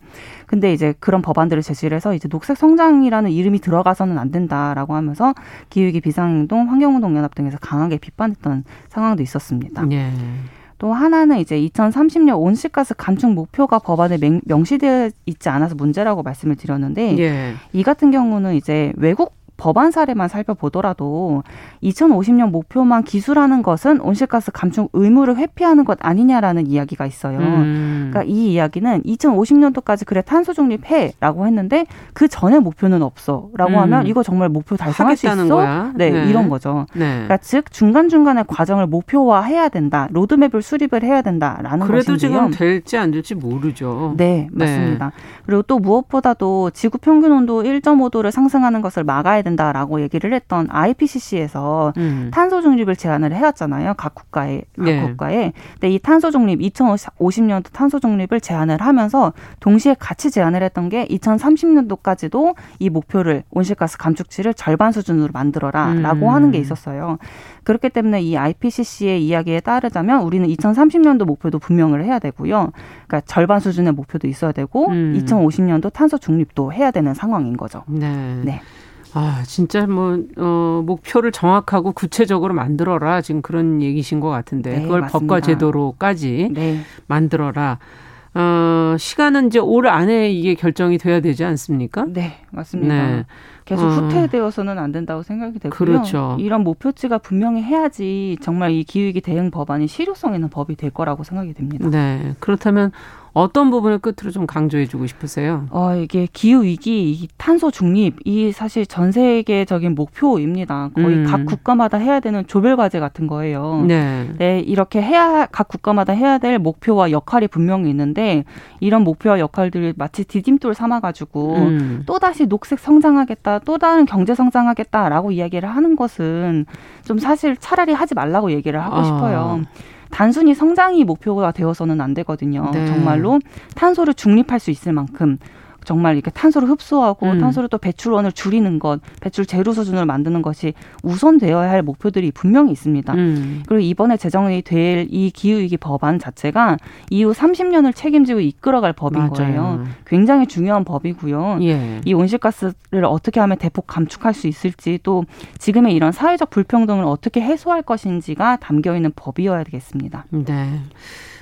근데 이제 그런 법안들을 제시를 해서 이제 녹색 성장이라는 이름이 들어가서는 안 된다라고 하면서 기후위기 비상행동 환경운동 연합 등에서 강하게 비판했던 상황도 있었습니다. 예. 또 하나는 이제 2030년 온실가스 감축 목표가 법안에 명 시되어 있지 않아서 문제라고 말씀을 드렸는데 예. 이 같은 경우는 이제 외국 법안 사례만 살펴보더라도 2050년 목표만 기술하는 것은 온실가스 감축 의무를 회피하는 것 아니냐라는 이야기가 있어요. 음. 그러니까 이 이야기는 2050년도까지 그래 탄소 중립해라고 했는데 그 전에 목표는 없어라고 음. 하면 이거 정말 목표 달성할 수 있어? 거야? 네, 네, 이런 거죠. 네. 그러니까 즉 중간 중간의 과정을 목표화해야 된다. 로드맵을 수립을 해야 된다라는 그래도 것인데요. 지금 될지 안 될지 모르죠. 네, 네. 맞습니다. 네. 그리고 또 무엇보다도 지구 평균 온도 1.5도를 상승하는 것을 막아야 된다라고 얘기를 했던 IPCC에서 음. 탄소 중립을 제안을 해왔잖아요. 각 국가에 각 네. 국가에. 근데 이 탄소 중립 2050년도 탄소 중립을 제안을 하면서 동시에 같이 제안을 했던 게 2030년도까지도 이 목표를 온실가스 감축치를 절반 수준으로 만들어라라고 음. 하는 게 있었어요. 그렇기 때문에 이 IPCC의 이야기에 따르자면 우리는 2030년도 목표도 분명을 해야 되고요. 그러니까 절반 수준의 목표도 있어야 되고 음. 2050년도 탄소 중립도 해야 되는 상황인 거죠. 네. 네. 아, 진짜 뭐, 어, 목표를 정확하고 구체적으로 만들어라. 지금 그런 얘기신 것 같은데. 네, 그걸 맞습니다. 법과 제도로까지 네. 만들어라. 어, 시간은 이제 올 안에 이게 결정이 돼야 되지 않습니까? 네, 맞습니다. 네. 계속 어. 후퇴되어서는 안 된다고 생각이 되고요. 그렇죠. 이런 목표치가 분명히 해야지 정말 이 기후위기 대응 법안이 실효성 있는 법이 될 거라고 생각이 됩니다. 네. 그렇다면 어떤 부분을 끝으로 좀 강조해주고 싶으세요? 어, 이게 기후 위기, 탄소 중립, 이 사실 전 세계적인 목표입니다. 거의 음. 각 국가마다 해야 되는 조별 과제 같은 거예요. 네. 네, 이렇게 해야 각 국가마다 해야 될 목표와 역할이 분명히 있는데 이런 목표와 역할들을 마치 디딤돌 삼아가지고 음. 또 다시 녹색 성장하겠다, 또 다른 경제 성장하겠다라고 이야기를 하는 것은 좀 사실 차라리 하지 말라고 얘기를 하고 아. 싶어요. 단순히 성장이 목표가 되어서는 안 되거든요. 네. 정말로 탄소를 중립할 수 있을 만큼 정말 이렇게 탄소를 흡수하고 음. 탄소를 또 배출원을 줄이는 것, 배출 제로 수준을 만드는 것이 우선되어야 할 목표들이 분명히 있습니다. 음. 그리고 이번에 제정이 될 이 기후위기 법안 자체가 이후 30년을 책임지고 이끌어갈 법인 맞아요. 거예요. 굉장히 중요한 법이고요. 예. 이 온실가스를 어떻게 하면 대폭 감축할 수 있을지 또 지금의 이런 사회적 불평등을 어떻게 해소할 것인지가 담겨 있는 법이어야 되겠습니다. 네.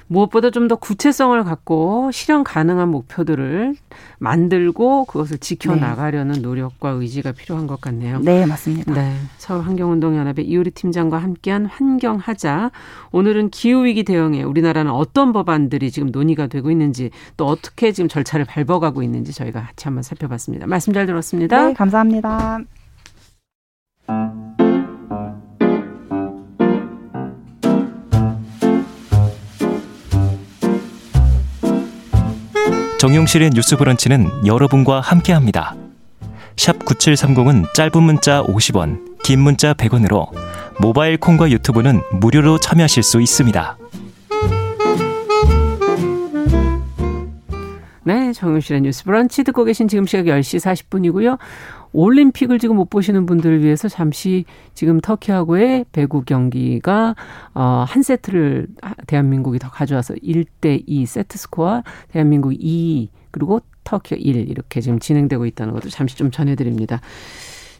무엇보다 좀 더 구체성을 갖고 실현 가능한 목표들을 만들고 그것을 지켜나가려는 네. 노력과 의지가 필요한 것 같네요. 네, 맞습니다. 네. 서울 환경운동연합의 이효리 팀장과 함께한 환경하자. 오늘은 기후위기 대응에 우리나라는 어떤 법안들이 지금 논의가 되고 있는지 또 어떻게 지금 절차를 밟아가고 있는지 저희가 같이 한번 살펴봤습니다. 말씀 잘 들었습니다. 네, 감사합니다. 정용실의 뉴스 브런치는 여러분과 함께합니다. 샵 9730은 짧은 문자 50원, 긴 문자 100원으로 모바일 콩과 유튜브는 무료로 참여하실 수 있습니다. 네, 정용실의 뉴스 브런치 듣고 계신 지금 시각 10시 40분이고요. 올림픽을 지금 못 보시는 분들을 위해서 잠시 지금 터키하고의 배구 경기가 어, 한 세트를 대한민국이 더 가져와서 1대 2 세트 스코어 대한민국 2 그리고 터키가 1 이렇게 지금 진행되고 있다는 것도 잠시 좀 전해드립니다.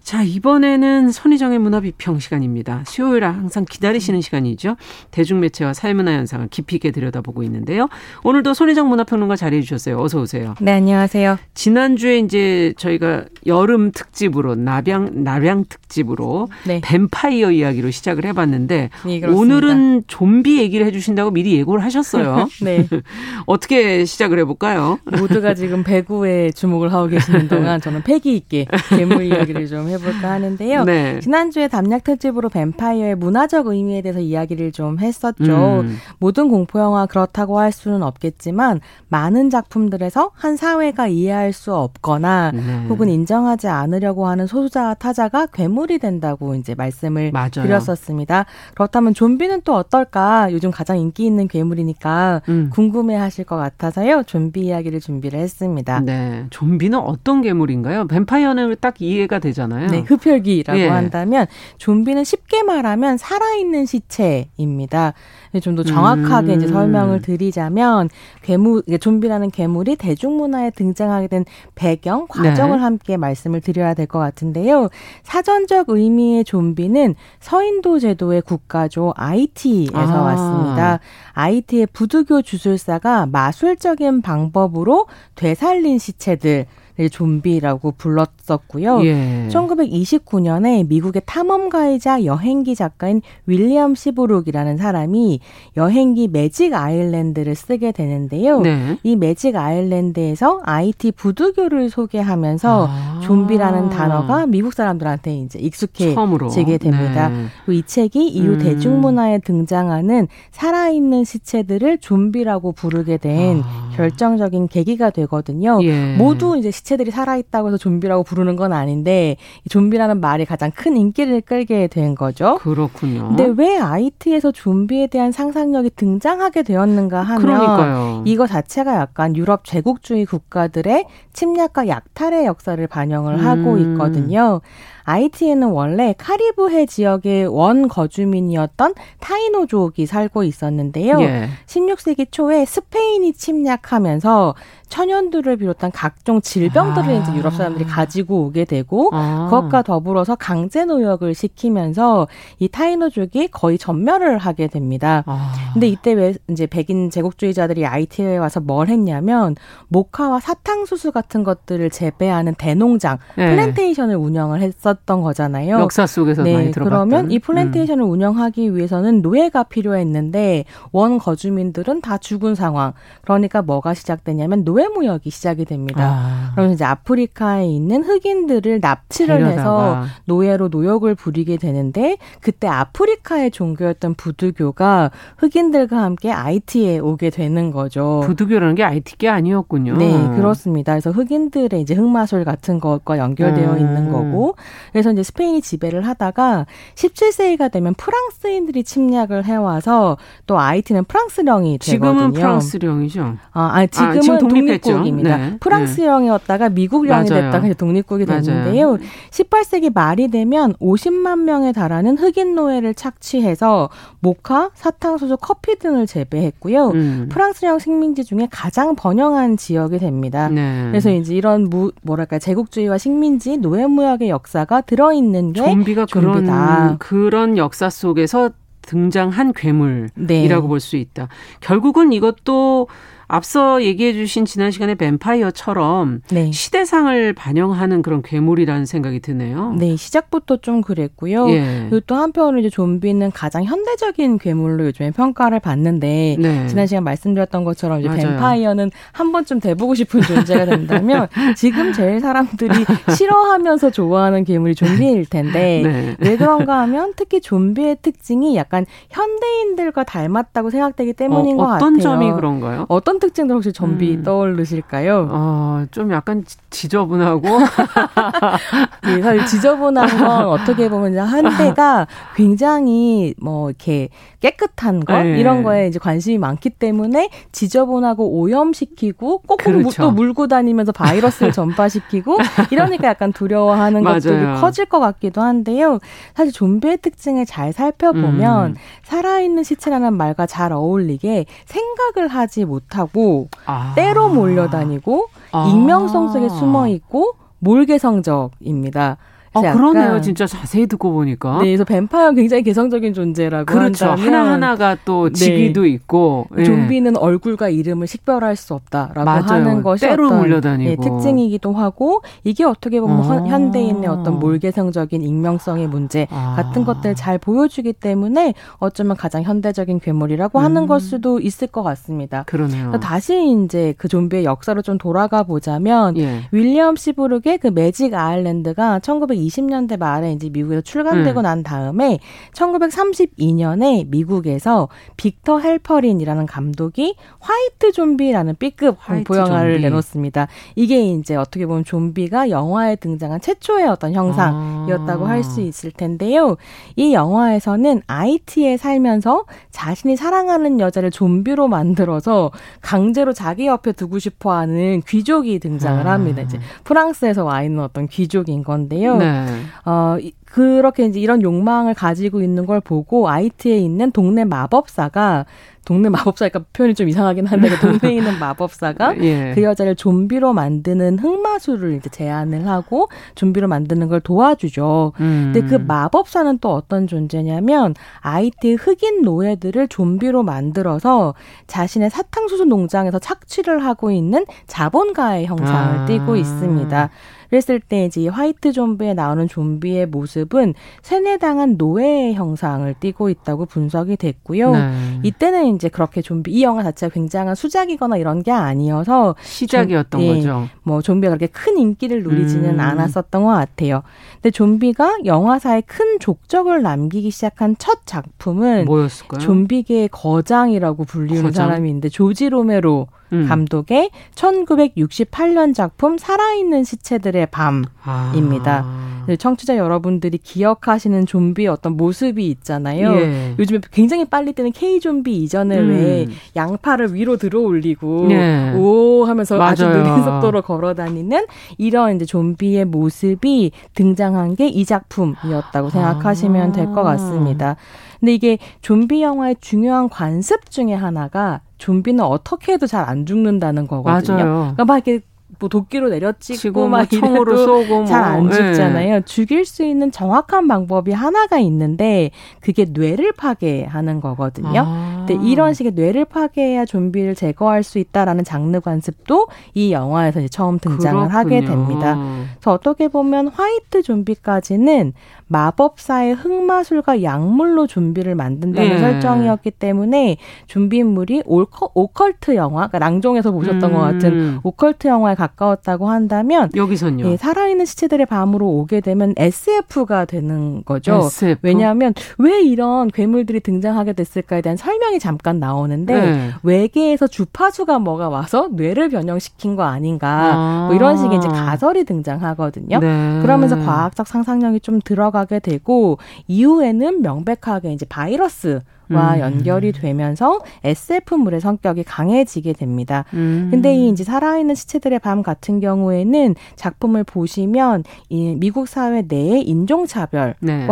자, 이번에는 손희정의 문화비평 시간입니다. 수요일에 항상 기다리시는 시간이죠. 대중매체와 사회문화 현상을 깊이 있게 들여다보고 있는데요. 오늘도 손희정 문화평론가 자리해 주셨어요. 어서 오세요. 네, 안녕하세요. 지난주에 이제 저희가 여름 특집으로 나병 나량 특집으로 네. 뱀파이어 이야기로 시작을 해 봤는데 네, 오늘은 좀비 얘기를 해 주신다고 미리 예고를 하셨어요. 네. 어떻게 시작을 해 볼까요? 모두가 지금 배구에 주목을 하고 계시는 동안 저는 패기 있게 괴물 이야기를 좀해 해볼까 하는데요. 네. 지난주에 담력 특집으로 뱀파이어의 문화적 의미에 대해서 이야기를 좀 했었죠. 음. 모든 공포 영화 그렇다고 할 수는 없겠지만 많은 작품들에서 한 사회가 이해할 수 없거나 네. 혹은 인정하지 않으려고 하는 소수자와 타자가 괴물이 된다고 이제 말씀을 맞아요. 드렸었습니다. 그렇다면 좀비는 또 어떨까? 요즘 가장 인기 있는 괴물이니까 음. 궁금해하실 것 같아서요. 좀비 이야기를 준비를 했습니다. 네, 좀비는 어떤 괴물인가요? 뱀파이어는 딱 이해가 되잖아요. 네, 흡혈귀라고 예. 한다면 좀비는 쉽게 말하면 살아있는 시체입니다. 좀 더 정확하게 음. 이제 설명을 드리자면 괴물 좀비라는 괴물이 대중문화에 등장하게 된 배경 과정을 네. 함께 말씀을 드려야 될 것 같은데요. 사전적 의미의 좀비는 서인도 제도의 국가죠 아이티에서 아. 왔습니다. 아이티의 부두교 주술사가 마술적인 방법으로 되살린 시체들 좀비라고 불렀었고요. 예. 1929년에 미국의 탐험가이자 여행기 작가인 윌리엄 시브룩이라는 사람이 여행기 매직 아일랜드를 쓰게 되는데요. 네. 이 매직 아일랜드에서 IT 부두교를 소개하면서 아. 좀비라는 단어가 미국 사람들한테 이제 익숙해지게 됩니다. 네. 이 책이 이후 음. 대중문화에 등장하는 살아있는 시체들을 좀비라고 부르게 된 아. 결정적인 계기가 되거든요. 예. 모두 이제 시체들이 살아있다고 해서 좀비라고 부르는 건 아닌데 좀비라는 말이 가장 큰 인기를 끌게 된 거죠. 그렇군요. 근데 왜 IT에서 좀비에 대한 상상력이 등장하게 되었는가 하면 그러니까요. 이거 자체가 약간 유럽 제국주의 국가들의 침략과 약탈의 역사를 반영을 음. 하고 있거든요. 아이티에는 원래 카리브해 지역의 원 거주민이었던 타이노족이 살고 있었는데요. 예. 16세기 초에 스페인이 침략하면서 천연두를 비롯한 각종 질병들을 아. 이제 유럽 사람들이 가지고 오게 되고 아. 그것과 더불어서 강제 노역을 시키면서 이 타이노족이 거의 전멸을 하게 됩니다. 아. 근데 이때 왜 이제 백인 제국주의자들이 아이티에 와서 뭘 했냐면 목화와 사탕수수 같은 것들을 재배하는 대농장 네. 플랜테이션을 운영을 했었던 거잖아요. 역사 속에서 네, 많이 들어봤던. 그러면 이 플랜테이션을 음. 운영하기 위해서는 노예가 필요했는데 원 거주민들은 다 죽은 상황. 그러니까 뭐가 시작되냐면 노 노예 무역이 시작이 됩니다. 아. 그러면 이제 아프리카에 있는 흑인들을 납치를 데려다가. 해서 노예로 노역을 부리게 되는데 그때 아프리카의 종교였던 부두교가 흑인들과 함께 아이티에 오게 되는 거죠. 부두교라는 게 아이티계 아니었군요. 네, 그렇습니다. 그래서 흑인들의 이제 흑마술 같은 것과 연결되어 음. 있는 거고 그래서 이제 스페인이 지배를 하다가 17세기가 되면 프랑스인들이 침략을 해와서 또 IT는 프랑스령이 되거든요. 지금은 프랑스령이죠. 아, 아니, 지금은 아, 지금 독립 국입니다. 네. 프랑스령이었다가 미국령이 맞아요. 됐다가 독립국이 됐는데요. 맞아요. 18세기 말이 되면 50만 명에 달하는 흑인 노예를 착취해서 모카, 사탕수수, 커피 등을 재배했고요. 음. 프랑스령 식민지 중에 가장 번영한 지역이 됩니다. 네. 그래서 이제 이런 무, 뭐랄까 제국주의와 식민지 노예 무역의 역사가 들어있는 게 좀비가 좀비다. 그런 그런 역사 속에서 등장한 괴물이라고 네. 볼수 있다. 결국은 이것도 앞서 얘기해 주신 지난 시간에 뱀파이어처럼 네. 시대상을 반영하는 그런 괴물이라는 생각이 드네요. 네, 시작부터 좀 그랬고요. 예. 그리고 또 한편으로 이제 좀비는 가장 현대적인 괴물로 요즘에 평가를 받는데 네. 지난 시간 말씀드렸던 것처럼 이제 맞아요. 뱀파이어는 한 번쯤 돼보고 싶은 존재가 된다면 지금 제일 사람들이 싫어하면서 좋아하는 괴물이 좀비일 텐데 네. 왜 그런가 하면 특히 좀비의 특징이 약간 현대인들과 닮았다고 생각되기 때문인 어, 것 같아요. 어떤 점이 그런가요? 어떤 어떤 특징들 혹시 좀비 음. 떠오르실까요? 어, 좀 약간 지 저분하고. 네, 사실 지저분한 건 어떻게 보면 한때가 굉장히 뭐 이렇게 깨끗한 것 네. 이런 거에 이제 관심이 많기 때문에 지저분하고 오염시키고 꼭 그렇죠. 또 물고 다니면서 바이러스를 전파시키고 이러니까 약간 두려워하는 것들이 커질 것 같기도 한데요. 사실 좀비의 특징을 잘 살펴보면 음. 살아있는 시체라는 말과 잘 어울리게 생각을 하지 못하고 하고 아. 때로 몰려다니고 아. 익명성 속에 숨어 있고 몰개 성적입니다. 아, 그러네요. 진짜 자세히 듣고 보니까. 네, 그래서 뱀파이어 굉장히 개성적인 존재라고 그렇죠. 한다면 하나하나가 또 직위도 네. 있고 예. 좀비는 얼굴과 이름을 식별할 수 없다라고 맞아요. 하는 것이 때로 어떤 물려다니고. 네, 특징이기도 하고 이게 어떻게 보면 아. 현대인의 어떤 몰개성적인 익명성의 문제 아. 같은 것들 잘 보여주기 때문에 어쩌면 가장 현대적인 괴물이라고 음. 하는 걸 수도 있을 것 같습니다. 그러네요. 다시 이제 그 좀비의 역사로 좀 돌아가 보자면 예. 윌리엄 시브룩의 그 매직 아일랜드가 1920 1920년대 말에 이제 미국에서 출간되고 음. 난 다음에 1932년에 미국에서 빅터 헬퍼린이라는 감독이 화이트 좀비라는 B급 공포 영화를 내놓습니다. 이게 이제 어떻게 보면 좀비가 영화에 등장한 최초의 어떤 형상이었다고 아. 할수 있을 텐데요. 이 영화에서는 IT에 살면서 자신이 사랑하는 여자를 좀비로 만들어서 강제로 자기 옆에 두고 싶어 하는 귀족이 등장을 아. 합니다. 이제 프랑스에서 와 있는 어떤 귀족인 건데요. 네. 어, 그렇게 이제 이런 욕망을 가지고 있는 걸 보고 아이티에 있는 동네 마법사가 동네 마법사니까 표현이 좀 이상하긴 한데 그 동네에 있는 마법사가 예. 그 여자를 좀비로 만드는 흑마술을 이제 제안을 하고 좀비로 만드는 걸 도와주죠. 음. 근데 그 마법사는 또 어떤 존재냐면 아이티 흑인 노예들을 좀비로 만들어서 자신의 사탕수수 농장에서 착취를 하고 있는 자본가의 형상을 아. 띠고 있습니다. 그랬을 때 이제 화이트 좀비에 나오는 좀비의 모습은 세뇌당한 노예의 형상을 띠고 있다고 분석이 됐고요. 네. 이때는 이제 그렇게 좀비 이 영화 자체가 굉장한 수작이거나 이런 게 아니어서 시작이었던 좀, 예, 거죠. 뭐 좀비가 그렇게 큰 인기를 누리지는 음. 않았었던 것 같아요. 근데 좀비가 영화사에 큰 족적을 남기기 시작한 첫 작품은 뭐였을까요? 좀비계의 거장이라고 불리는 거장? 사람이 있는데 조지 로메로 음. 감독의 1968년 작품 살아있는 시체들의 밤입니다. 아. 네, 청취자 여러분들이 기억하시는 좀비의 어떤 모습이 있잖아요. 예. 요즘에 굉장히 빨리 뜨는 K 좀비 이전에 음. 왜 양팔을 위로 들어 올리고 예. 오 하면서 맞아요. 아주 느린 속도로 걸어 다니는 이런 이제 좀비의 모습이 등장한 게 이 작품이었다고 생각하시면 될것 같습니다. 근데 이게 좀비 영화의 중요한 관습 중에 하나가 좀비는 어떻게 해도 잘 안 죽는다는 거거든요. 맞아요. 그러니까 막 이렇게 뭐 도끼로 내려찍고 막뭐 총으로 쏘고 잘안 뭐. 죽잖아요. 네. 죽일 수 있는 정확한 방법이 하나가 있는데 그게 뇌를 파괴하는 거거든요. 아. 근데 이런 식의 뇌를 파괴해야 좀비를 제거할 수 있다라는 장르 관습도 이 영화에서 이제 처음 등장을 그렇군요. 하게 됩니다. 그래서 어떻게 보면 화이트 좀비까지는 마법사의 흑마술과 약물로 좀비를 만든다는 예. 설정이었기 때문에 좀비물이 올커, 오컬트 영화, 그러니까 랑종에서 보셨던 음. 것 같은 오컬트 영화에 가 까웠다고 한다면 여기선요. 예, 살아있는 시체들의 밤으로 오게 되면 SF가 되는 거죠. SF? 왜냐하면 왜 이런 괴물들이 등장하게 됐을까에 대한 설명이 잠깐 나오는데 네. 외계에서 주파수가 뭐가 와서 뇌를 변형시킨 거 아닌가 아. 뭐 이런 식의 이제 가설이 등장하거든요. 네. 그러면서 과학적 상상력이 좀 들어가게 되고 이후에는 명백하게 이제 바이러스 음. 연결이 되면서 SF물의 성격이 강해지게 됩니다. 음. 근데 이 이제 살아있는 시체들의 밤 같은 경우에는 작품을 보시면 이 미국 사회 내의 인종차별과 네.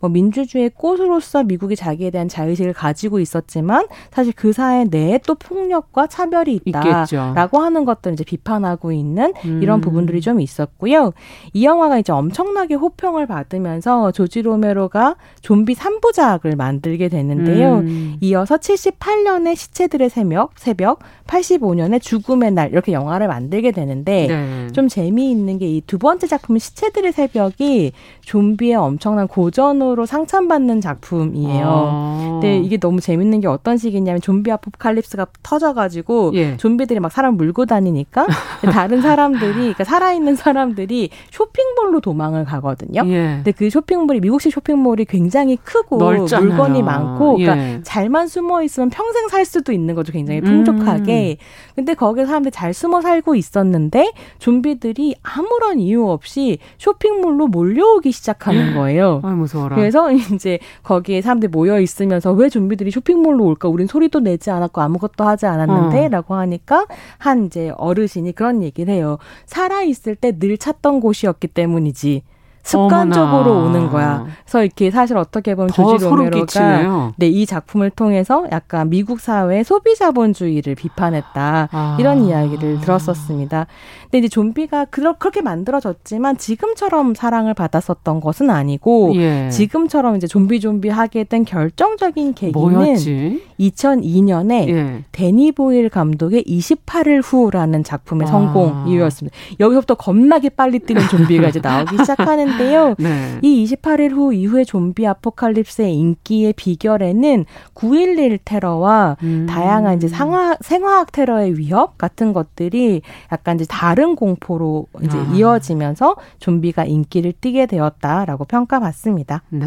뭐 민주주의 꽃으로서 미국이 자기에 대한 자의식을 가지고 있었지만 사실 그 사회 내에 또 폭력과 차별이 있다라고 하는 것들을 이제 비판하고 있는 이런 음. 부분들이 좀 있었고요. 이 영화가 이제 엄청나게 호평을 받으면서 조지 로메로가 좀비 3부작을 만들게 되는데 요. 음. 이어서 78년에 시체들의 새벽, 새벽, 85년에 죽음의 날 이렇게 영화를 만들게 되는데 네. 좀 재미있는 게 이 두 번째 작품 시체들의 새벽이 좀비의 엄청난 고전으로 상찬받는 작품이에요. 아. 근데 이게 너무 재밌는 게 어떤 식이냐면 좀비 아포칼립스가 터져가지고 예. 좀비들이 막 사람 물고 다니니까 다른 사람들이 그러니까 살아있는 사람들이 쇼핑몰로 도망을 가거든요. 예. 근데 그 쇼핑몰이 미국식 쇼핑몰이 굉장히 크고 넓잖아요. 물건이 많고 그러니까 예. 잘만 숨어 있으면 평생 살 수도 있는 거죠. 굉장히 풍족하게. 음. 근데 거기에 사람들이 잘 숨어 살고 있었는데 좀비들이 아무런 이유 없이 쇼핑몰로 몰려오기 시작하는 거예요. 아, 무서워라. 그래서 이제 거기에 사람들이 모여 있으면서 왜 좀비들이 쇼핑몰로 올까? 우린 소리도 내지 않았고 아무것도 하지 않았는데라고 어. 하니까 한 이제 어르신이 그런 얘기를 해요. 살아 있을 때 늘 찾던 곳이었기 때문이지. 습관적으로 어머나. 오는 거야. 그래서 이렇게 사실 어떻게 보면 조지 로메로가 네, 이 작품을 통해서 약간 미국 사회의 소비 자본주의를 비판했다. 아. 이런 이야기를 들었었습니다. 근데 이제 좀비가 그렇게 만들어졌지만 지금처럼 사랑을 받았었던 것은 아니고 예. 지금처럼 이제 좀비 좀비 하게 된 결정적인 계기는 뭐였지? 2002년에 예. 데니 보일 감독의 28일 후라는 작품의 아. 성공 이유였습니다. 여기서부터 겁나게 빨리 뛰는 좀비가 이제 나오기 시작하는 하는데요. 네. 이 28일 후 이후의 좀비 아포칼립스의 인기의 비결에는 9.11 테러와 음. 다양한 이제 상하, 생화학 테러의 위협 같은 것들이 약간 이제 다른 공포로 이제 아. 이어지면서 좀비가 인기를 띠게 되었다라고 평가받습니다. 네.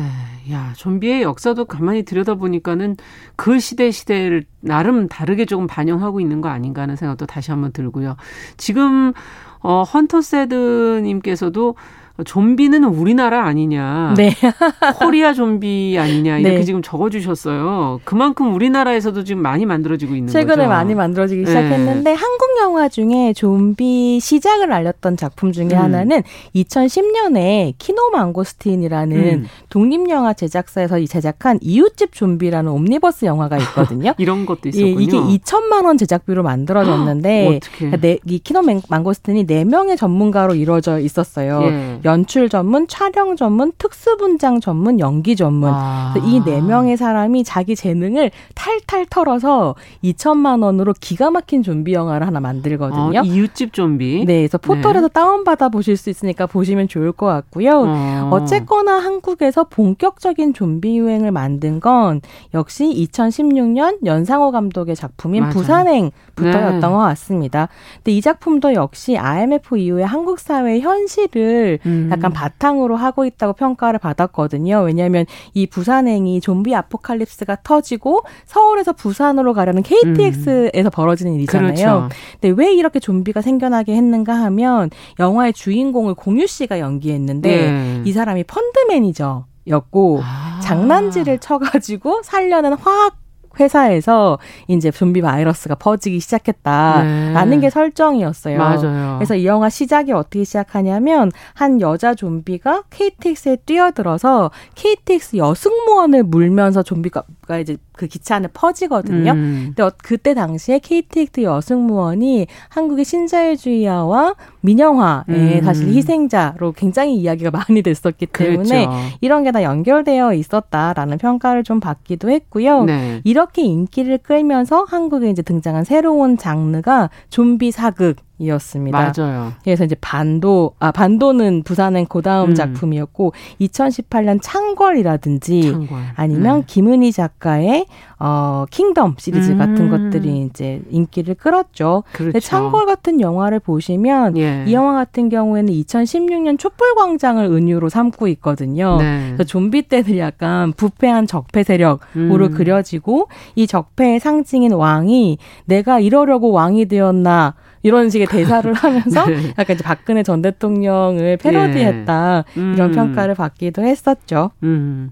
야, 좀비의 역사도 가만히 들여다보니까는 그 시대 시대를 나름 다르게 조금 반영하고 있는 거 아닌가 하는 생각도 다시 한번 들고요. 지금 어 헌터 세드 님께서도 좀비는 우리나라 아니냐. 네. 코리아 좀비 아니냐. 이렇게 네. 지금 적어주셨어요. 그만큼 우리나라에서도 지금 많이 만들어지고 있는 최근에 거죠. 최근에 많이 만들어지기 시작했는데 네. 한국 영화 중에 좀비 시작을 알렸던 작품 중에 음. 하나는 2010년에 키노 망고스틴이라는 음. 독립영화 제작사에서 제작한 이웃집 좀비라는 옴니버스 영화가 있거든요. 이런 것도 있었군요. 예, 이게 2천만 원 제작비로 만들어졌는데 네, 이 키노 망고스틴이 4명의 전문가로 이루어져 있었어요. 예. 연출 전문, 촬영 전문, 특수분장 전문, 연기 전문. 아. 이 네 명의 사람이 자기 재능을 탈탈 털어서 2천만 원으로 기가 막힌 좀비 영화를 하나 만들 거든요. 아, 이웃집 좀비. 네, 그래서 포털에서 네. 다운받아 보실 수 있으니까 보시면 좋을 것 같고요. 어. 어쨌거나 한국에서 본격적인 좀비 유행을 만든 건 역시 2016년 연상호 감독의 작품인 맞아요. 부산행부터였던 네. 것 같습니다. 근데 이 작품도 역시 IMF 이후에 한국 사회의 현실을 음. 음. 약간 바탕으로 하고 있다고 평가를 받았거든요. 왜냐하면 이 부산행이 좀비 아포칼립스가 터지고 서울에서 부산으로 가려는 KTX에서 음. 벌어지는 일이잖아요. 그렇죠. 근데 왜 이렇게 좀비가 생겨나게 했는가 하면 영화의 주인공을 공유 씨가 연기했는데 네. 이 사람이 펀드 매니저 였고 아. 장난질을 쳐가지고 살려는 화학 회사에서 이제 좀비 바이러스가 퍼지기 시작했다라는 네. 게 설정이었어요. 맞아요. 그래서 이 영화 시작이 어떻게 시작하냐면 한 여자 좀비가 KTX에 뛰어들어서 KTX 여승무원을 물면서 좀비가 이제 그 기차 안에 퍼지거든요. 음. 근데 어, 그때 당시에 KTX 여승무원이 한국의 신자유주의와 민영화의 음. 사실 희생자로 굉장히 이야기가 많이 됐었기 때문에 그렇죠. 이런 게 다 연결되어 있었다라는 평가를 좀 받기도 했고요. 네. 이렇게 인기를 끌면서 한국에 이제 등장한 새로운 장르가 좀비 사극 이었습니다. 맞아요. 그래서 이제 반도 아 반도는 부산행 고다음 음. 작품이었고 2018년 창궐이라든지 창궐. 아니면 네. 김은희 작가의 어 킹덤 시리즈 음. 같은 것들이 이제 인기를 끌었죠. 그렇죠. 창궐 같은 영화를 보시면 예. 이 영화 같은 경우에는 2016년 촛불 광장을 은유로 삼고 있거든요. 네. 그래서 좀비 때들 약간 부패한 적폐 세력으로 음. 그려지고 이 적폐의 상징인 왕이 내가 이러려고 왕이 되었나 이런 식의 대사를 하면서 네. 약간 이제 박근혜 전 대통령을 패러디했다 네. 음. 이런 평가를 받기도 했었죠. 음.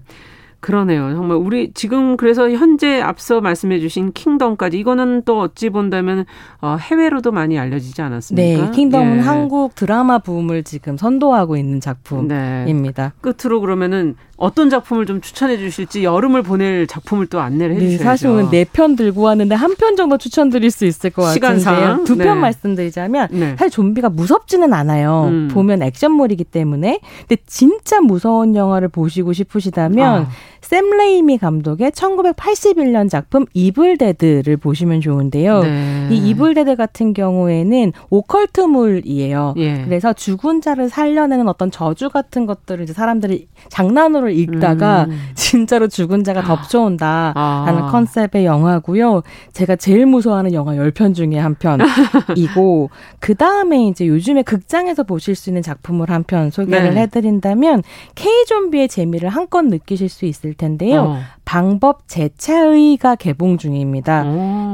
그러네요. 정말 우리 지금 그래서 현재 앞서 말씀해 주신 킹덤까지 이거는 또 어찌 본다면 어, 해외로도 많이 알려지지 않았습니까? 네, 킹덤은 예. 한국 드라마 붐을 지금 선도하고 있는 작품입니다. 네. 끝으로 그러면은 어떤 작품을 좀 추천해 주실지 여름을 보낼 작품을 또 안내를 해 주셔야죠. 네, 사실 오늘 네편 들고 왔는데 한 편 정도 추천드릴 수 있을 것 같은데요. 두편 네. 말씀드리자면 네. 사실 좀비가 무섭지는 않아요. 음. 보면 액션물이기 때문에. 근데 진짜 무서운 영화를 보시고 싶으시다면 아. 샘 레이미 감독의 1981년 작품 이블 데드를 보시면 좋은데요. 네. 이 이블 데드 같은 경우에는 occult물이에요. 예. 그래서 죽은 자를 살려내는 어떤 저주 같은 것들을 이제 사람들이 장난으로 읽다가 음. 진짜로 죽은 자가 덮쳐온다 하는 아. 컨셉의 영화고요. 제가 제일 무서워하는 영화 10편 중에 한 편이고 그 다음에 이제 요즘에 극장에서 보실 수 있는 작품을 한 편 소개를 네. 해드린다면 K 좀비의 재미를 한껏 느끼실 수 있을 텐데요. 어. 방법 재차의가 개봉 중입니다.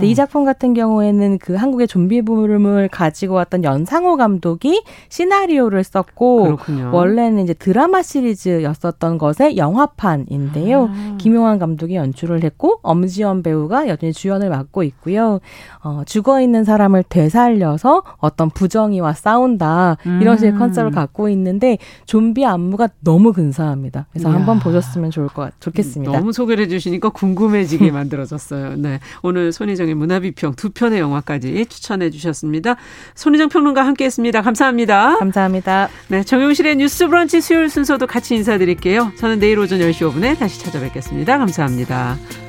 이 작품 같은 경우에는 그 한국의 좀비 붐을 가지고 왔던 연상호 감독이 시나리오를 썼고 그렇군요. 원래는 이제 드라마 시리즈였었던 것의 영화판인데요. 아. 김용환 감독이 연출을 했고 엄지원 배우가 여전히 주연을 맡고 있고요. 어, 죽어 있는 사람을 되살려서 어떤 부정이와 싸운다 이런 식의 음. 컨셉을 갖고 있는데 좀비 안무가 너무 근사합니다. 그래서 이야. 한번 보셨으면 좋을 것 같, 좋겠습니다. 너무 소개를 해 주시니까 궁금해지게 만들어졌어요. 네. 오늘 손희정의 문화비평 두 편의 영화까지 추천해 주셨습니다. 손희정 평론가 함께 했습니다. 감사합니다. 감사합니다. 네. 정용실의 뉴스 브런치 수요일 순서도 같이 인사드릴게요. 저는 내일 오전 10시 5분에 다시 찾아뵙겠습니다. 감사합니다.